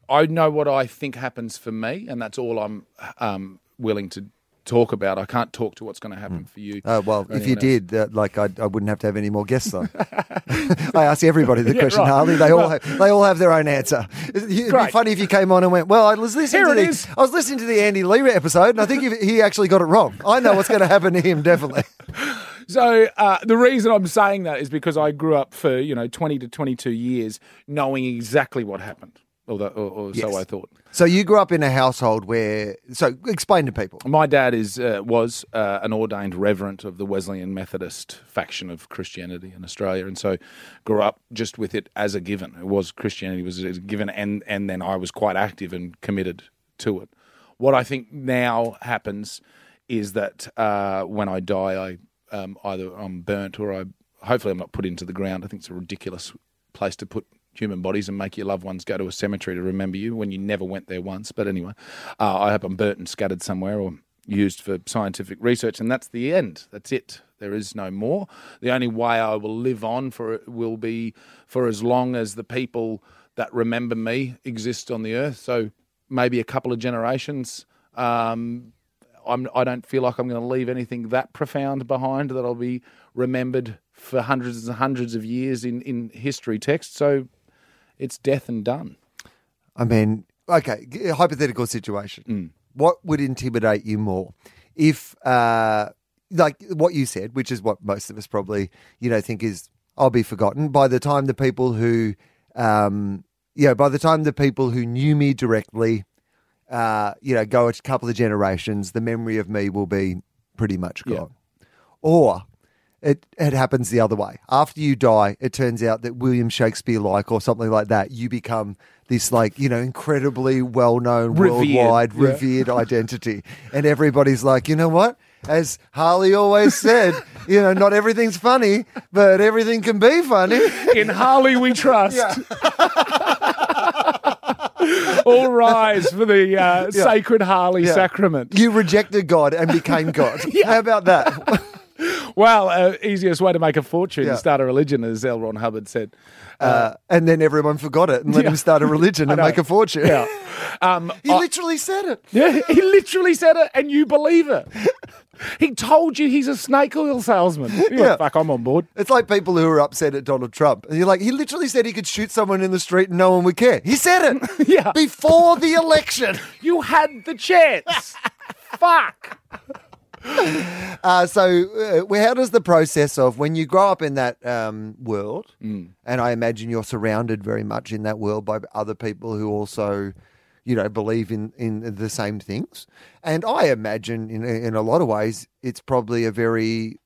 I know what I think happens for me, and that's all I'm um, willing to talk about. I can't talk to what's going to happen for you. Uh, well, if you else. did, uh, like I, I wouldn't have to have any more guests on. I ask everybody the Yeah, question, right. Harley. They all have, they all have their own answer. It'd be funny if you came on and went, "Well, I was listening Here to the is. I was listening to the Andy Lee episode, and I think he actually got it wrong. I know what's going to happen to him definitely." So uh, the reason I'm saying that is because I grew up for you know 20 to 22 years knowing exactly what happened, or, that, or, or Yes. so I thought. So you grew up in a household where. So explain to people. My dad is uh, was uh, an ordained reverend of the Wesleyan Methodist faction of Christianity in Australia, and so grew up just with it as a given. It was Christianity was a given, and and then I was quite active and committed to it. What I think now happens is that uh, when I die, I um, either I'm burnt or I hopefully I'm not put into the ground. I think it's a ridiculous place to put human bodies and make your loved ones go to a cemetery to remember you when you never went there once. But anyway, uh, I hope I'm burnt and scattered somewhere or used for scientific research, and that's the end. That's it. There is no more. The only way I will live on for will be for as long as the people that remember me exist on the earth. So maybe a couple of generations. Um, I'm, I don't feel like I'm going to leave anything that profound behind that I'll be remembered for hundreds and hundreds of years in, in history text. So it's death and done. I mean, okay, hypothetical situation. Mm. What would intimidate you more? If, uh, like what you said, which is what most of us probably, you know, think is, I'll be forgotten by the time the people who, um, you know, by the time the people who knew me directly, uh, you know, go a couple of generations, the memory of me will be pretty much Yeah. gone. Or it, it happens the other way. After you die, it turns out that William Shakespeare like or something like that, you become this like, you know, incredibly well known, worldwide, yeah. revered identity. And everybody's like, you know what? As Harley always said, you know, not everything's funny, but everything can be funny. In Harley we trust. All rise for the uh, sacred Harley Yeah. sacrament. You rejected God and became God. How about that? Well, uh, easiest way to make a fortune Yeah. is start a religion, as L. Ron Hubbard said. Uh, and then everyone forgot it and let Yeah. him start a religion and make a fortune. Yeah. Um, He I- literally said it. yeah, he literally said it, and you believe it. He told you he's a snake oil salesman. You're Yeah. fuck, I'm on board. It's like people who are upset at Donald Trump. And you're like, he literally said he could shoot someone in the street and no one would care. He said it Yeah. before the election. You had the chance. fuck. Uh, so, uh, how does the process of when you grow up in that um, world, Mm. and I imagine you're surrounded very much in that world by other people who also, you know, believe in, in the same things. And I imagine in, in a lot of ways, it's probably a very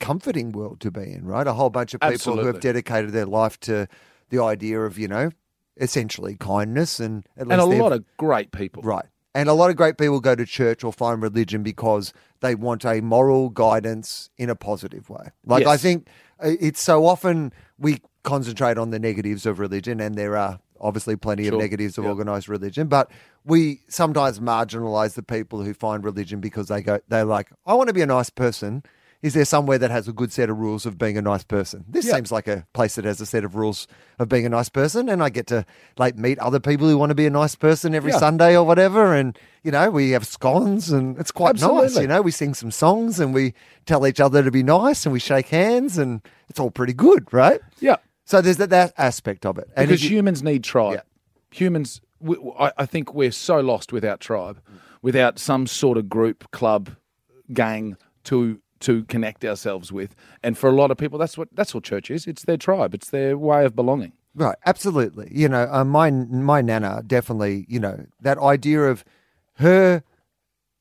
comforting world to be in, right? A whole bunch of people who have dedicated their life to the idea of, you know, essentially kindness and at and least a lot of great people. Right. And a lot of great people go to church or find religion because they want a moral guidance in a positive way. Like, I think uh, it's so often we concentrate on the negatives of religion, and there are obviously plenty Sure. of negatives of Yep. organized religion, but we sometimes marginalize the people who find religion because they go, they're like, I want to be a nice person. Is there somewhere that has a good set of rules of being a nice person? This Yeah. seems like a place that has a set of rules of being a nice person, and I get to like meet other people who want to be a nice person every Yeah. Sunday or whatever. And you know, we have scones, and it's quite nice. You know, we sing some songs, and we tell each other to be nice, and we shake hands, and it's all pretty good, right? Yeah. So there's that, that aspect of it. And because you- humans need tribe. Yeah. Humans, we, I, I think we're so lost without tribe, without some sort of group, club, gang to to connect ourselves with. And for a lot of people, that's what that's what church is. It's their tribe. It's their way of belonging. Right, absolutely. You know, uh, my my nana definitely. You know, that idea of her,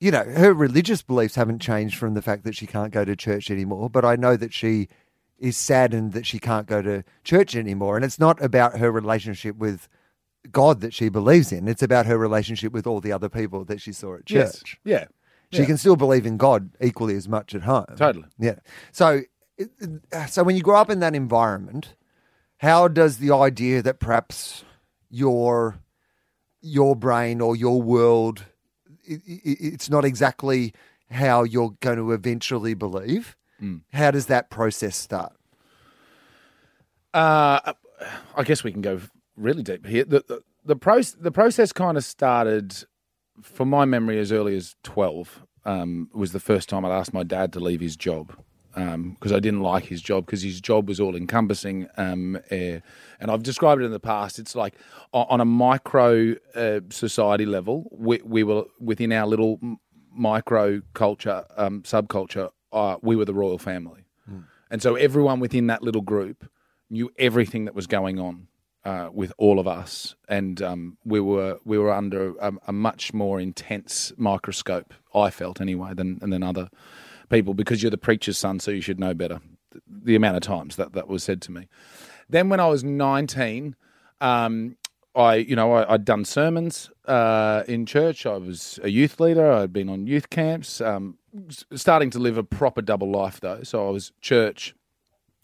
you know, her religious beliefs haven't changed from the fact that she can't go to church anymore. But I know that she is saddened that she can't go to church anymore, and it's not about her relationship with God that she believes in. It's about her relationship with all the other people that she saw at church. Yeah. She Yeah. can still believe in God equally as much at home. Totally. Yeah. So, it- it- so when you grow up in that environment, how does the idea that perhaps your your brain or your world i i it's not exactly how you're going to eventually believe? Mm. How does that process start? Uh, I guess we can go really deep here. The the, the, proce- the process kind of started, from my memory, as early as twelve. Um, was the first time I'd asked my dad to leave his job because I didn't like his job because his job was all encompassing. Um, eh, and I've described it in the past. It's like on a micro uh, society level, we, we were within our little micro culture, um, subculture. Uh, we were the royal family. And so everyone within that little group knew everything that was going on uh, with all of us, and um, we were we were under a, a much more intense microscope. I felt anyway than than other people because you're the preacher's son, so you should know better. The, the amount of times that that was said to me. Then when I was 19. Um, I, you know, I, I'd done sermons uh, in church. I was a youth leader. I'd been on youth camps. Um, starting to live a proper double life though. So I was church,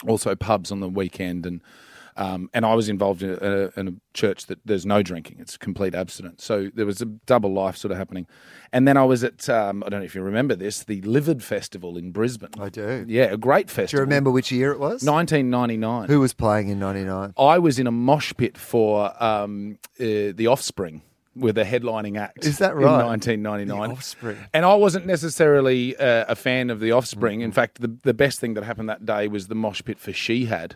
also pubs on the weekend, and um, and I was involved in a, in a church that there's no drinking; it's complete abstinence. So there was a double life sort of happening. And then I was at um, I don't know if you remember this, the Livid Festival in Brisbane. I do. Yeah, a great festival. Do you remember which year it was? 1999. Who was playing in '99? I was in a mosh pit for um, uh, the Offspring with a headlining act. Is that right? In 1999. The Offspring. And I wasn't necessarily uh, a fan of the Offspring. In fact, the the best thing that happened that day was the mosh pit for Shihad,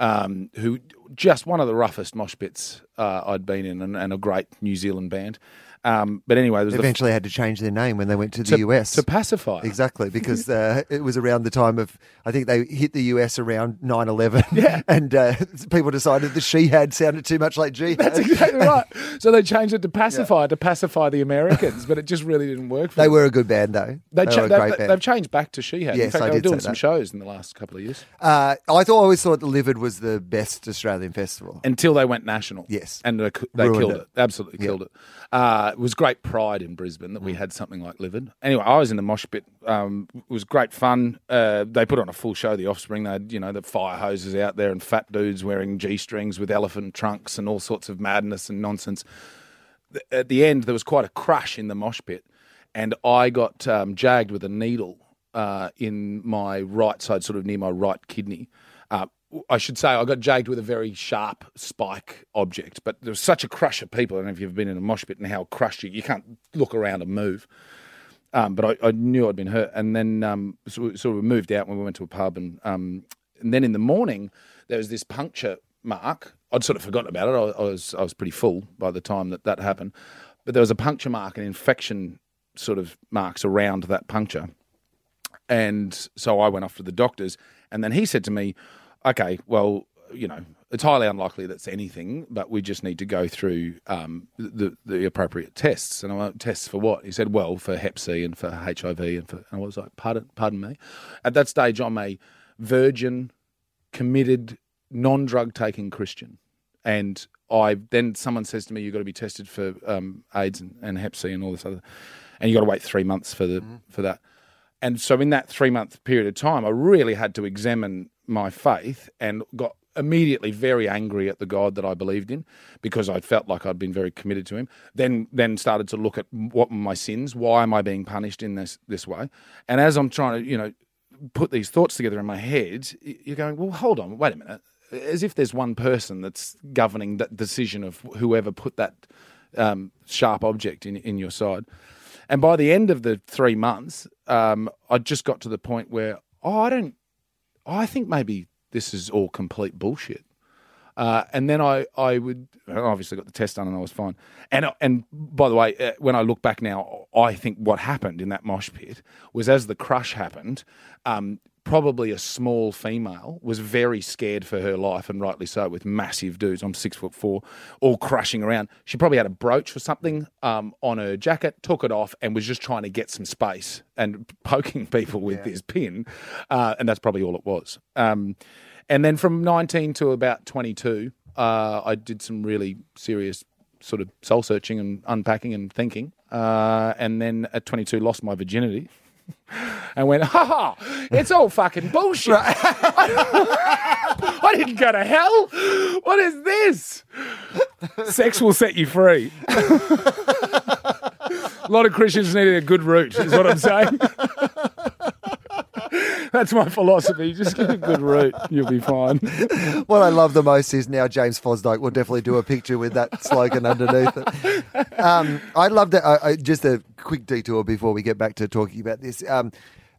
um, who just one of the roughest mosh pits uh, I'd been in, and, and a great New Zealand band. Um, but anyway, there was the Eventually had to change their name when they went to the to, US. to pacify. Exactly, because uh, it was around the time of, I think they hit the US around 9 11. Yeah. And uh, people decided the Shihad sounded too much like G. That's exactly right. So they changed it to pacify to pacify the Americans, but it just really didn't work. for They them. were a good band, though. They, They cha- were a they, band. have changed back to Shihad. In Yes, fact, I did doing some that. shows in the last couple of years Uh, I thought, always thought the Livid was the best Australian festival. until they went national. Yes. and they, they killed it. it. Absolutely killed it. Uh, it was great pride in Brisbane that we had something like Livid. Anyway, I was in the mosh pit. Um, it was great fun. Uh, they put on a full show. The Offspring. They had you know the fire hoses out there and fat dudes wearing g strings with elephant trunks and all sorts of madness and nonsense. at the end there was quite a crash in the mosh pit, and I got um, jagged with a needle uh, in my right side, sort of near my right kidney. I should say I got jagged with a very sharp spike object, but there was such a crush of people. I don't know if you've been in a mosh pit and how crushed you, you can't look around and move. Um, but I, I knew I'd been hurt, and then um, so, so we moved out when we went to a pub, and um, and then in the morning there was this puncture mark. I'd sort of forgotten about it. I, I was I was pretty full by the time that that happened, but there was a puncture mark, and infection sort of marks around that puncture, and so I went off to the doctors, and then he said to me, "Okay, well, you know, It's highly unlikely that's anything, but we just need to go through um, the the appropriate tests. And I went, tests for what? He said, well, for Hep C and for HIV and for. And I was like, pardon, pardon me. At that stage, I'm a virgin, committed, non-drug taking Christian, and I then someone says to me, you've got to be tested for um, AIDS and, and Hep C and all this other, and you have got to wait three months for the for that. And so, in that three month period of time, I really had to examine my faith and got immediately very angry at the God that I believed in because I felt like I'd been very committed to Him. Then, then started to look at what my sins. Why am I being punished in this this way? And as I'm trying to, you know, put these thoughts together in my head, you're going, well, hold on, wait a minute. As if there's one person that's governing that decision of whoever put that um, sharp object in in your side. And by the end of the three months, um, I just got to the point where, oh, I don't, I think maybe this is all complete bullshit. Uh, and then I, I would I obviously got the test done and I was fine. And and by the way, uh, when I look back now, I think what happened in that mosh pit was as the crush happened, um, probably a small female was very scared for her life, and rightly so, with massive dudes. I'm six foot four, all crushing around. She probably had a brooch or something um, on her jacket, took it off, and was just trying to get some space and poking people with this pin, uh, and that's probably all it was. Um, and then from 19 to about 22, uh, I did some really serious sort of soul searching and unpacking and thinking. Uh, and then at 22, lost my virginity. And went, ha ha, it's all fucking bullshit. I didn't go to hell. What is this? Sex will set you free. a lot of Christians needed a good root, is what I'm saying. That's my philosophy. Just get a good root, you'll be fine. What I love the most is now James Fosdike will definitely do a picture with that slogan underneath it. Um, I love that. I, I, just a quick detour before we get back to talking about this. Um,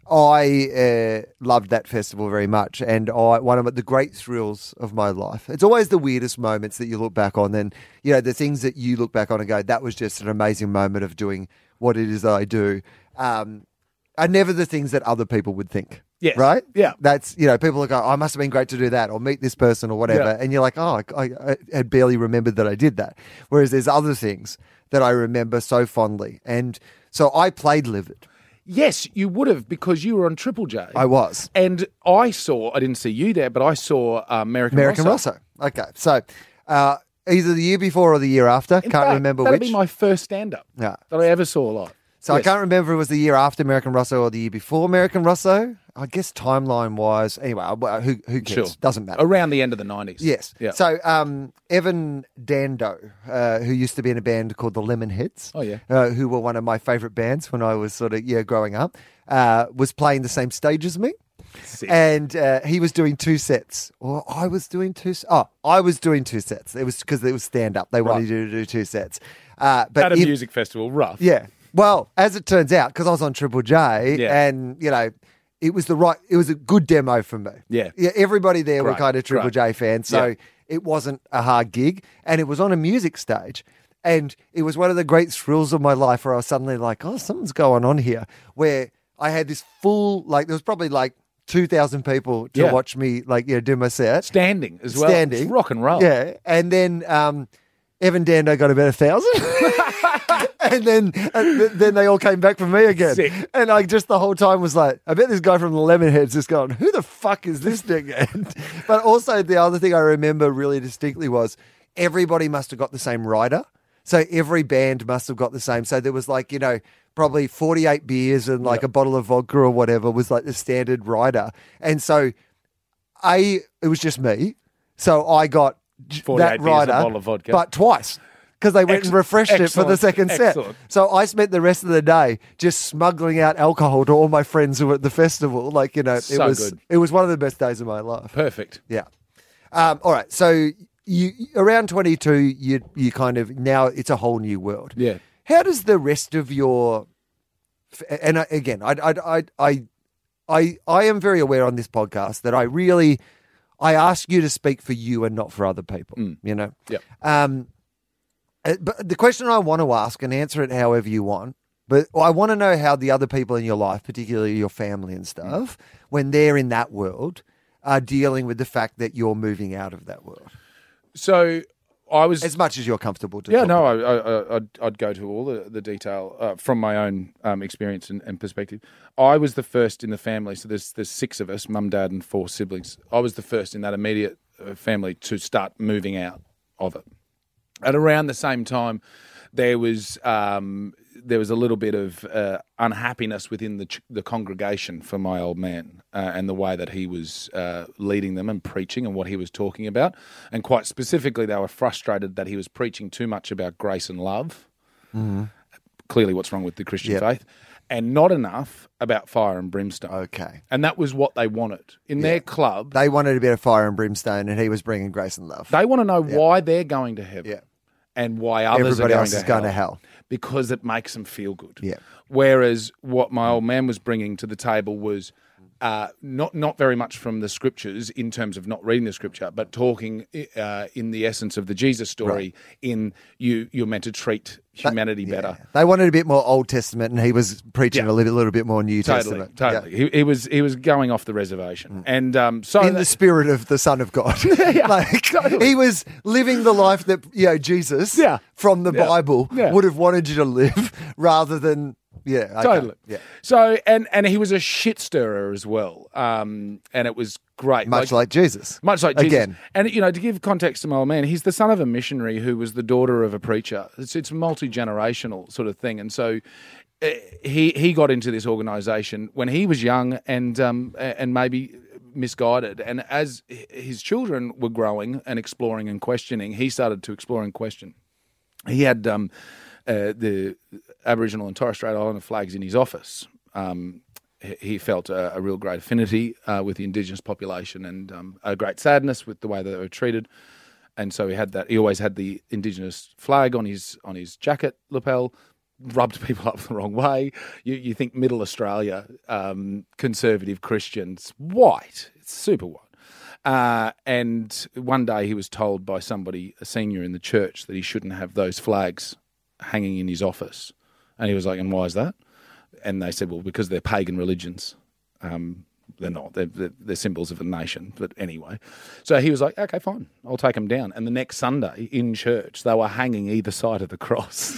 I uh, loved that festival very much, and I one of the great thrills of my life. It's always the weirdest moments that you look back on, and you know the things that you look back on and go, "That was just an amazing moment of doing what it is I do." Um, are never the things that other people would think. Yes. Right? Yeah. That's, you know, people are go, oh, I must have been great to do that or meet this person or whatever. Yeah. And you're like, oh, I, I, I had barely remembered that I did that. Whereas there's other things that I remember so fondly. And so I played Livid. Yes, you would have because you were on Triple J. I was. and I saw, I didn't see you there, but I saw uh, American, American Rosso. Rosso. Okay. So uh, either the year before or the year after. In Can't fact, remember that'll which. be my first stand up Yeah. that I ever saw live. So I can't remember if it was the year after American Rosso or the year before American Rosso. I guess timeline wise. Anyway, uh, who, who cares? Sure. Doesn't matter. Around the end of the 90s. Yes. Yeah. So um, Evan Dando, uh, who used to be in a band called the Lemonheads, Oh, yeah. uh, who were one of my favourite bands when I was sort of yeah growing up, uh, was playing the same stage as me, Sick. and uh, he was doing two sets, or I was doing two. Oh, I was doing two sets. It was because it was stand up. They wanted Right. you to do two sets. Uh, but At a if- music festival, rough. yeah. Well, as it turns out, because I was on Triple J, Yeah. and you know, it was the right. It was a good demo for me. Yeah. Yeah. Everybody there were kind of Triple great. J fans, so Yeah. it wasn't a hard gig, and it was on a music stage. And it was one of the great thrills of my life where I was suddenly like, oh, something's going on here. Where I had this full, like, there was probably like 2,000 people to Yeah. watch me, like, you know, do my set. Standing as well. Standing. It's rock and roll. Yeah. And then um, Evan Dando got about a thousand. and then and th- then they all came back for me again. Sick. And I just the whole time was like, I bet this guy from the Lemonheads just going, who the fuck is this dickhead? but also the other thing I remember really distinctly was everybody must have got the same rider. So every band must have got the same. So there was like, you know, probably 48 beers and like a bottle of vodka or whatever was like the standard rider. And so I, it was just me, so I got j- 48 that beers, a rider, bottle of vodka. but twice because they went Ex- and refreshed it for the second set. excellent. So I spent the rest of the day just smuggling out alcohol to all my friends who were at the festival. Like you know, it So was good. it was one of the best days of my life. Perfect. Yeah. Um, all right. So you around twenty two, you you kind of now it's a whole new world. Yeah. How does the rest of your and I, again, I, I, I, I, I, I am very aware on this podcast that I really, I ask you to speak for you and not for other people. You know. yeah. Um, but the question I want to ask and answer it however you want. But I want to know how the other people in your life, particularly your family and stuff, when they're in that world, are dealing with the fact that you're moving out of that world? So I was As much as you're comfortable to. Yeah, no. I, I, I'd, I'd go to all the, the detail uh, from my own um, experience and, and perspective. I was the first in the family, so there's there's six of us, mum, dad, and four siblings. I was the first in that immediate uh, family to start moving out of it. At around the same time, there was um, there was a little bit of uh, unhappiness within the ch- the congregation for my old man uh, and the way that he was uh, leading them and preaching and what he was talking about, and quite specifically, they were frustrated that he was preaching too much about grace and love. Clearly, what's wrong with the Christian Yep. faith, and not enough about fire and brimstone. Okay. And that was what they wanted in their club. They wanted a bit of fire and brimstone, and he was bringing grace and love. They want to know why they're going to heaven Yeah. And why others Everybody are going else to is hell. going to hell. because it makes them feel good. Yeah. Whereas what my old man was bringing to the table was uh, not not very much from the scriptures in terms of not reading the scripture, but talking uh, in the essence of the Jesus story. In you, you're meant to treat humanity better. They wanted a bit more Old Testament, and he was preaching Yeah. a little, little bit more New Totally, Testament. totally. He, he was he was going off the reservation, and um, so In that- the spirit of the Son of God, like he was living the life that you know Jesus, Yeah. from the Yeah. Bible, Yeah. would have wanted you to live, rather than yeah, okay. Totally. yeah. So and and he was a shit stirrer as well. Um, and it was great. Much like, Jesus, Much like Jesus. Again. And, you know, to give context to my old man, he's the son of a missionary who was the daughter of a preacher. It's, it's multi generational sort of thing. And so uh, he, he got into this organization when he was young and, um, and maybe misguided. And as his children were growing and exploring and questioning, he started to explore and question. He had um, uh, the Aboriginal and Torres Strait Islander flags in his office. Um, he- felt a, a real great affinity uh, with the Indigenous population and um, a great sadness with the way they were treated. And so he had that. He always had the Indigenous flag on his on his jacket lapel. Rubbed people up the wrong way. You, you think Middle Australia, um, conservative Christians, white, it's super white. Uh, and one day he was told by somebody, a senior in the church, that he shouldn't have those flags hanging in his office. And he was like, and why is that? And they said, well, because they're pagan religions. Um, they're not. They're, they're, they're symbols of a nation. But anyway, so he was like, okay, fine, I'll take them down. And the next Sunday in church, they were hanging either side of the cross.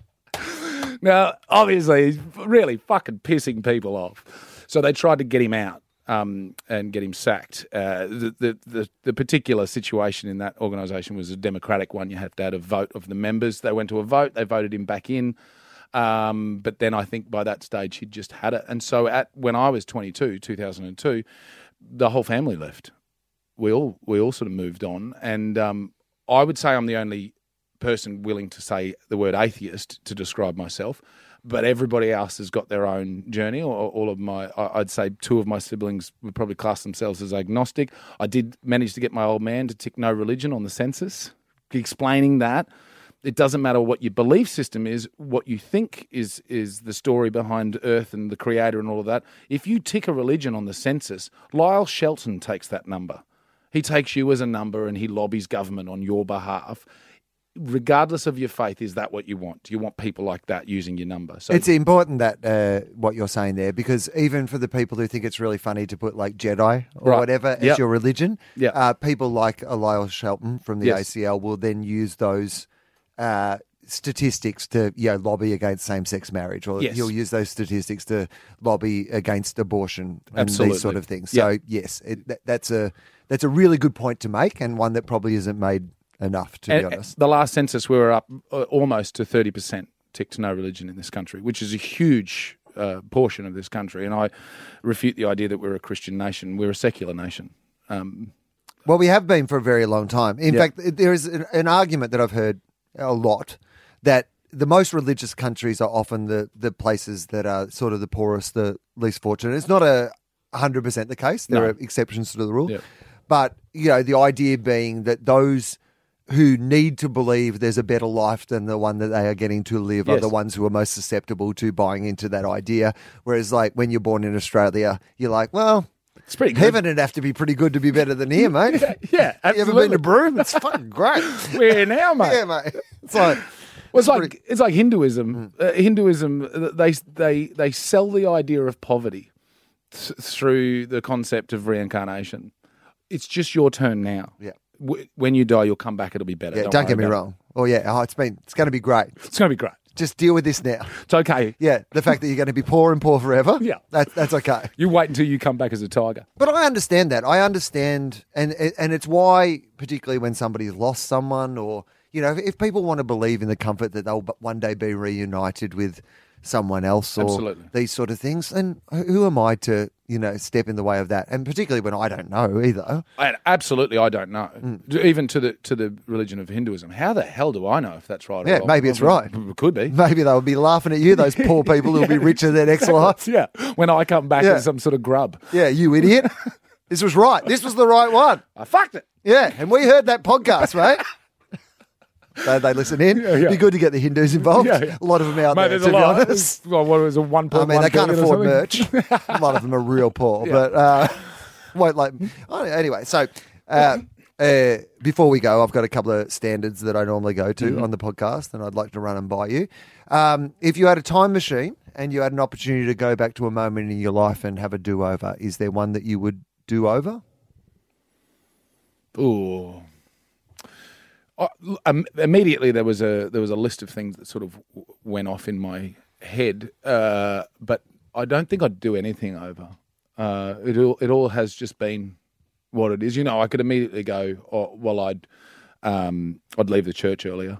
now, obviously, he's really fucking pissing people off. So they tried to get him out um, and get him sacked. Uh, the, the, the, the particular situation in that organisation was a democratic one. You have to have a vote of the members. They went to a vote. They voted him back in. Um, but then I think by that stage he'd just had it. And so at when I was 22, 2002, the whole family left. We all we all sort of moved on, and um, I would say I'm the only person willing to say the word atheist to describe myself. But everybody else has got their own journey. All of my, I'd say, two of my siblings would probably class themselves as agnostic. I did manage to get my old man to tick no religion on the census, explaining that it doesn't matter what your belief system is, what you think is is the story behind Earth and the Creator and all of that. If you tick a religion on the census, Lyle Shelton takes that number. He takes you as a number and he lobbies government on your behalf. Regardless of your faith, is that what you want? Do you want people like that using your number? So It's important that uh, what you're saying there, because even for the people who think it's really funny to put like Jedi or Right. whatever as your religion, Yep. uh, people like Lyle Shelton from the Yes. ACL will then use those uh, statistics to you know lobby against same-sex marriage, or Yes. he'll use those statistics to lobby against abortion and Absolutely. these sort of things. So Yep. yes, it, that, that's a that's a really good point to make, and one that probably isn't made enough, to And- be honest. the last census, we were up uh, almost to 30% tick to no religion in this country, which is a huge uh, portion of this country. And I refute the idea that we're a Christian nation. We're a secular nation. Um, Well, we have been for a very long time. In Yeah. fact, there is an, an argument that I've heard a lot that the most religious countries are often the, the places that are sort of the poorest, the least fortunate. It's not a 100% the case. There No. are exceptions to the rule. Yeah. But, you know, the idea being that those who need to believe there's a better life than the one that they are getting to live are the ones who are most susceptible to buying into that idea. Whereas, like, when you're born in Australia, you're like, well, it's pretty good. heaven would have to be pretty good to be better than here, mate. Yeah, absolutely. You ever been to Broome? It's fucking great. We're now, mate. yeah, mate. It's like Well, it's like pretty- Mm. it's like Hinduism. Uh, Hinduism, uh, they they they sell the idea of poverty th- through the concept of reincarnation. It's just your turn now. Yeah. W- when you die, you'll come back. It'll be better. Yeah, Don't get me wrong. Oh yeah, oh, it's been it's going to be great. It's going to be great. Just deal with this now. It's okay. Yeah, the fact that you're going to be poor and poor forever. Yeah. that's that's okay. You wait until you come back as a tiger. But I understand that. I understand, and and it's why, particularly when somebody's lost someone, or you know, if, if people want to believe in the comfort that they'll one day be reunited with someone else, or Absolutely. these sort of things, And who am I to you know step in the way of that? And particularly when I don't know either. And absolutely, I don't know. Mm. Even to the to the religion of Hinduism, how the hell do I know if that's right? or Yeah, maybe it's right. it Could be. Maybe they'll be laughing at you, those poor people who'll be richer than ex wife. Yeah, when I come back Yeah. as some sort of grub, Yeah, you idiot. This was right. This was the right one. I fucked it. Yeah, and we heard that podcast, mate. they, they listen in. Yeah, yeah. Be good to get the Hindus involved. Yeah. A lot of them out Mate, there, to be lot. honest. Well, what was a one I mean, they can't afford merch. a lot of them are real poor, but uh, won't like. Anyway, so uh, uh, before we go, I've got a couple of standards that I normally go to Mm-hmm. on the podcast, and I'd like to run them by you. Um, if you had a time machine and you had an opportunity to go back to a moment in your life and have a do over, is there one that you would do over? Ooh. Um, immediately there was a there was a list of things that sort of went off in my head, uh, but I don't think I'd do anything over. Uh, it all it all has just been what it is. You know, I could immediately go, oh, well, I'd um, I'd leave the church earlier.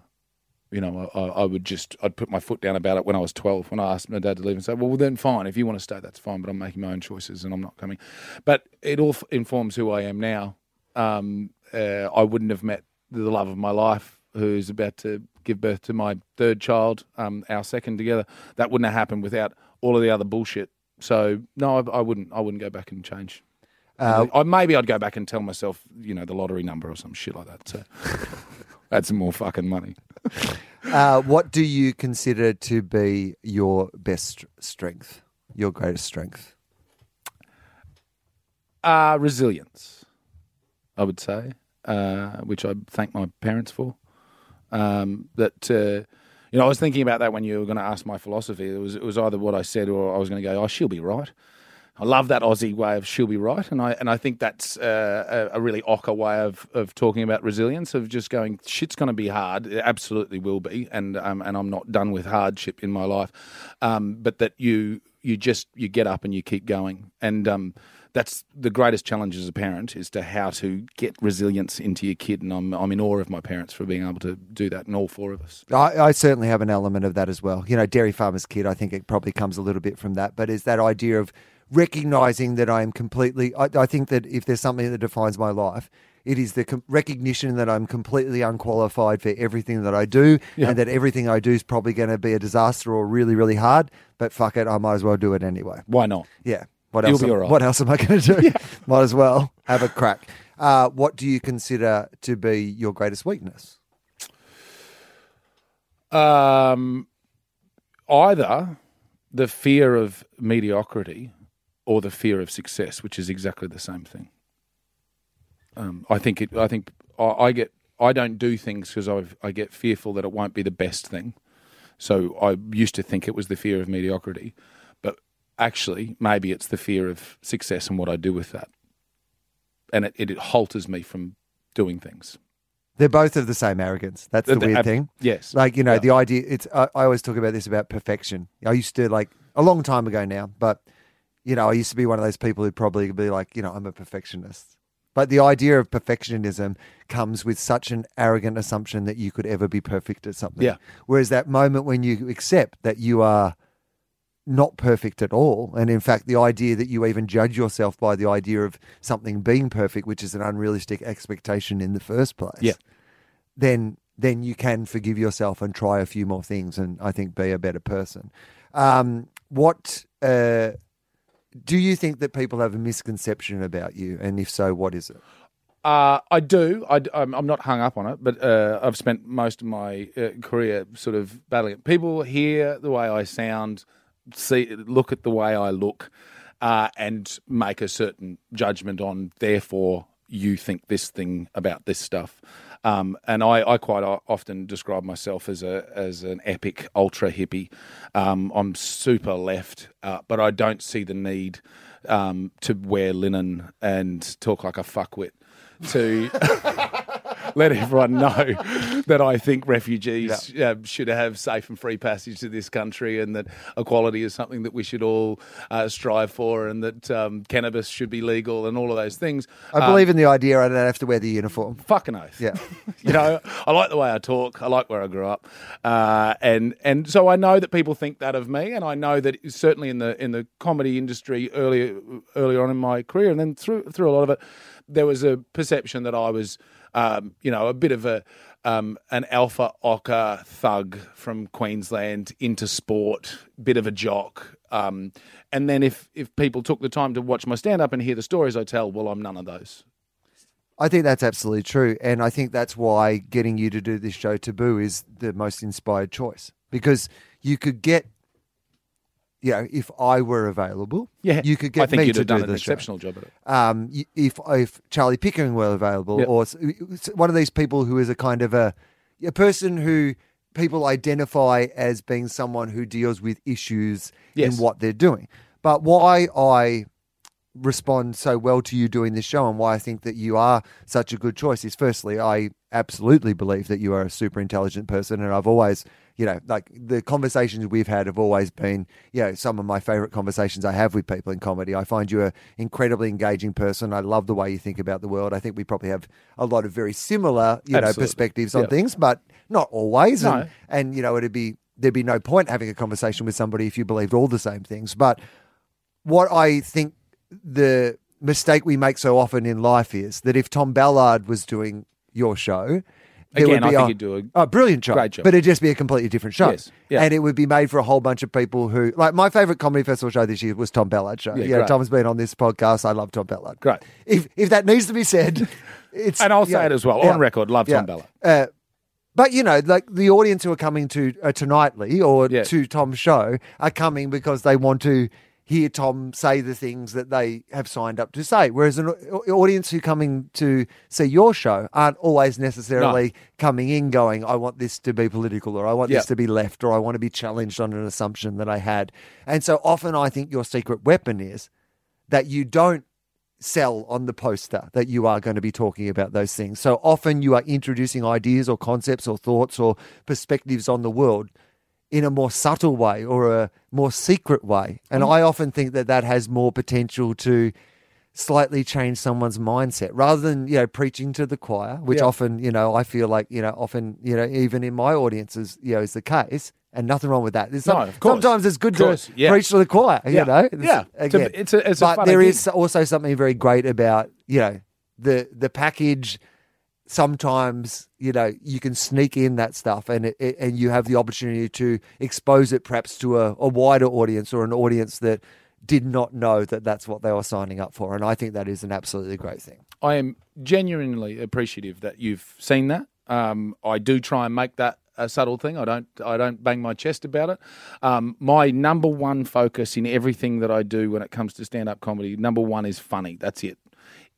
You know, I, I would just I'd put my foot down about it when I was twelve. When I asked my dad to leave, and say, "Well, then fine. If you want to stay, that's fine. But I'm making my own choices, and I'm not coming." But it all informs who I am now. Um, uh, I wouldn't have met the love of my life, who's about to give birth to my third child, um, our second together. That wouldn't have happened without all of the other bullshit. So no, I, I wouldn't. I wouldn't go back and change. Uh, I, maybe I'd go back and tell myself, you know, the lottery number or some shit like that. So add some more fucking money. Uh, what do you consider to be your best strength, your greatest strength? Uh, resilience, I would say, uh, which I thank my parents for. Um, that uh, you know, I was thinking about that when you were going to ask my philosophy. It was it was either what I said or I was going to go, "Oh, she'll be right." I love that Aussie way of "she'll be right," and I and I think that's uh, a, really ocker way of, of talking about resilience. Of just going, "Shit's going to be hard." It absolutely will be, and um, and I'm not done with hardship in my life. Um, but that you you just you get up and you keep going, and um, that's the greatest challenge as a parent is to how to get resilience into your kid. And I'm I'm in awe of my parents for being able to do that, and all four of us. I, I certainly have an element of that as well. You know, dairy farmer's kid. I think it probably comes a little bit from that, but is that idea of recognizing that I am completely. I, I think that if there's something that defines my life. It is the com- recognition that I'm completely unqualified for everything that I do, and that everything I do is probably going to be a disaster or really, really hard. But fuck it, I might as well do it anyway. Why not? Yeah. What You'll else? be am- all right. What else am I going to do? Might as well have a crack. Uh, what do you consider to be your greatest weakness? Um, either the fear of mediocrity or the fear of success, which is exactly the same thing. Um, I think it. I think I, I get. I don't do things because I I get fearful that it won't be the best thing. So I used to think it was the fear of mediocrity, actually maybe it's the fear of success and what I do with that, and it, it, it halters me from doing things. They're both of the same arrogance. That's the Uh, weird uh, thing. Yes, Like you know, Yeah. the idea. It's. I, I always talk about this about perfection. I used to like a long time ago now, but you know, I used to be one of those people who'd probably be like, you know, I'm a perfectionist. But the idea of perfectionism comes with such an arrogant assumption that you could ever be perfect at something. Yeah. Whereas that moment when you accept that you are not perfect at all, and in fact, the idea that you even judge yourself by the idea of something being perfect, which is an unrealistic expectation in the first place, Yeah. then then you can forgive yourself and try a few more things, and I think be a better person. Um, what uh, do you think that people have a misconception about you, and if so, what is it? Uh, I do. I, am I'm not hung up on it, but uh, I've spent most of my uh, career sort of battling it. People hear the way I sound, see, look at the way I look, uh, and make a certain judgment on. Therefore, you think this thing about this stuff. Um, and I, I quite often describe myself as a as an epic ultra hippie. Um, I'm super left, uh, but I don't see the need um, to wear linen and talk like a fuckwit to let everyone know that I think refugees uh, should have safe and free passage to this country, and that equality is something that we should all uh, strive for, and that um, cannabis should be legal, and all of those things. I believe in the idea I don't have to wear the uniform. Fucking oath. Yeah. you know, I like the way I talk. I like where I grew up, uh, and and so I know that people think that of me, and I know that certainly in the in the comedy industry earlier earlier on in my career, and then through through a lot of it, there was a perception that I was, um, you know, a bit of a um, an alpha ocker thug from Queensland into sport, bit of a jock. Um, and then if if people took the time to watch my stand up and hear the stories I tell, well, I'm none of those. I think that's absolutely true. And I think that's why getting you to do this show, Taboo, is the most inspired choice. Because you could get, you know, if I were available, Yeah, you could get I think me you'd to have done do an the show. exceptional job at it. um, y- if if Charlie Pickering were available, Yep. or s- s- one of these people who is a kind of a a person who people identify as being someone who deals with issues Yes. in what they're doing. But why I respond so well to you doing this show and why I think that you are such a good choice is firstly, I absolutely believe that you are a super intelligent person. And I've always, you know, like the conversations we've had have always been, you know, some of my favorite conversations I have with people in comedy. I find you an incredibly engaging person. I love the way you think about the world. I think we probably have a lot of very similar, you know, perspectives on things, but not always. No. And, and, you know, it'd be, there'd be no point having a conversation with somebody if you believed all the same things. But what I think the mistake we make so often in life is that if Tom Ballard was doing your show, there Again, would be I think a, he'd do a brilliant show, great job. but it'd just be a completely different show. Yes, yeah. And it would be made for a whole bunch of people who, like, my favorite comedy festival show this year was Tom Ballard's show. Yeah. Tom's been on this podcast. I love Tom Ballard. Great. If if that needs to be said, it's And I'll say it as well yeah, on record. Love yeah. Tom Ballard. Uh, but you know, like the audience who are coming to uh, tonightly or Yeah. to Tom's show are coming because they want to hear Tom say the things that they have signed up to say. Whereas an audience who coming to see your show aren't always necessarily coming in going, "I want this to be political," or "I want Yeah. this to be left," or "I want to be challenged on an assumption that I had." And so often, I think your secret weapon is that you don't sell on the poster that you are going to be talking about those things. So often you are introducing ideas or concepts or thoughts or perspectives on the world in a more subtle way or a more secret way. And mm-hmm. I often think that that has more potential to slightly change someone's mindset rather than, you know, preaching to the choir, which Yeah. often, you know, I feel like, you know, often, you know, even in my audiences, you know, is the case. And nothing wrong with that. Some, No, of course. Sometimes it's good course, to yeah. preach to the choir, you know. yeah. It's a- Again. it's a- it's a but funny there thing. is also something very great about you know the the package sometimes you know you can sneak in that stuff and it, it- and you have the opportunity to expose it perhaps to a, a wider audience or an audience that did not know that that's what they were signing up for and i think that is an absolutely great thing I am genuinely appreciative that you've seen that. Um, I do try and make that a subtle thing. I don't. I don't bang my chest about it. Um, my number one focus in everything that I do when it comes to stand-up comedy, number one is funny. That's it.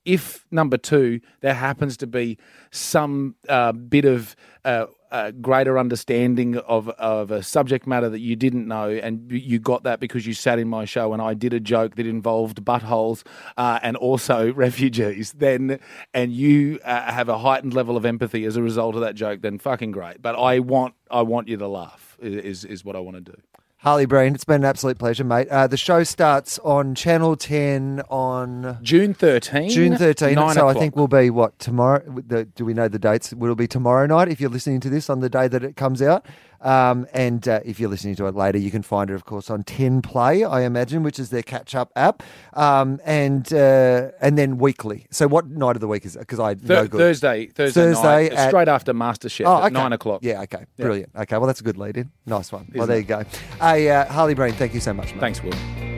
If number two, there happens to be some uh, bit of uh, uh, greater understanding of, of a subject matter that you didn't know, and you- got that because you sat in my show and I did a joke that involved buttholes uh, and also refugees, then and you uh, have a heightened level of empathy as a result of that joke, then fucking great. But I want I want you to laugh is is what I want to do. Harley breen it's been an absolute pleasure mate uh, the show starts on channel 10 on June 13. June 13th. nine So I think we'll be what tomorrow? The, do we know the dates? Will it be tomorrow night if you're listening to this on the day that it comes out? Um, and uh, if you're listening to it later, you can find it, of course, on 10 Play, I imagine, which is their catch up app. Um, and uh, and then weekly. So what night of the week is it? Because I Thur- no good. Thursday, Thursday, Thursday night, at- straight after MasterChef Oh, at nine o'clock. Yeah, okay. Brilliant. Okay, well, that's a good lead in. Nice one. Well, Isn't there it? you go. Hey, uh, Harley Breen, thank you so much, mate. Thanks, Will.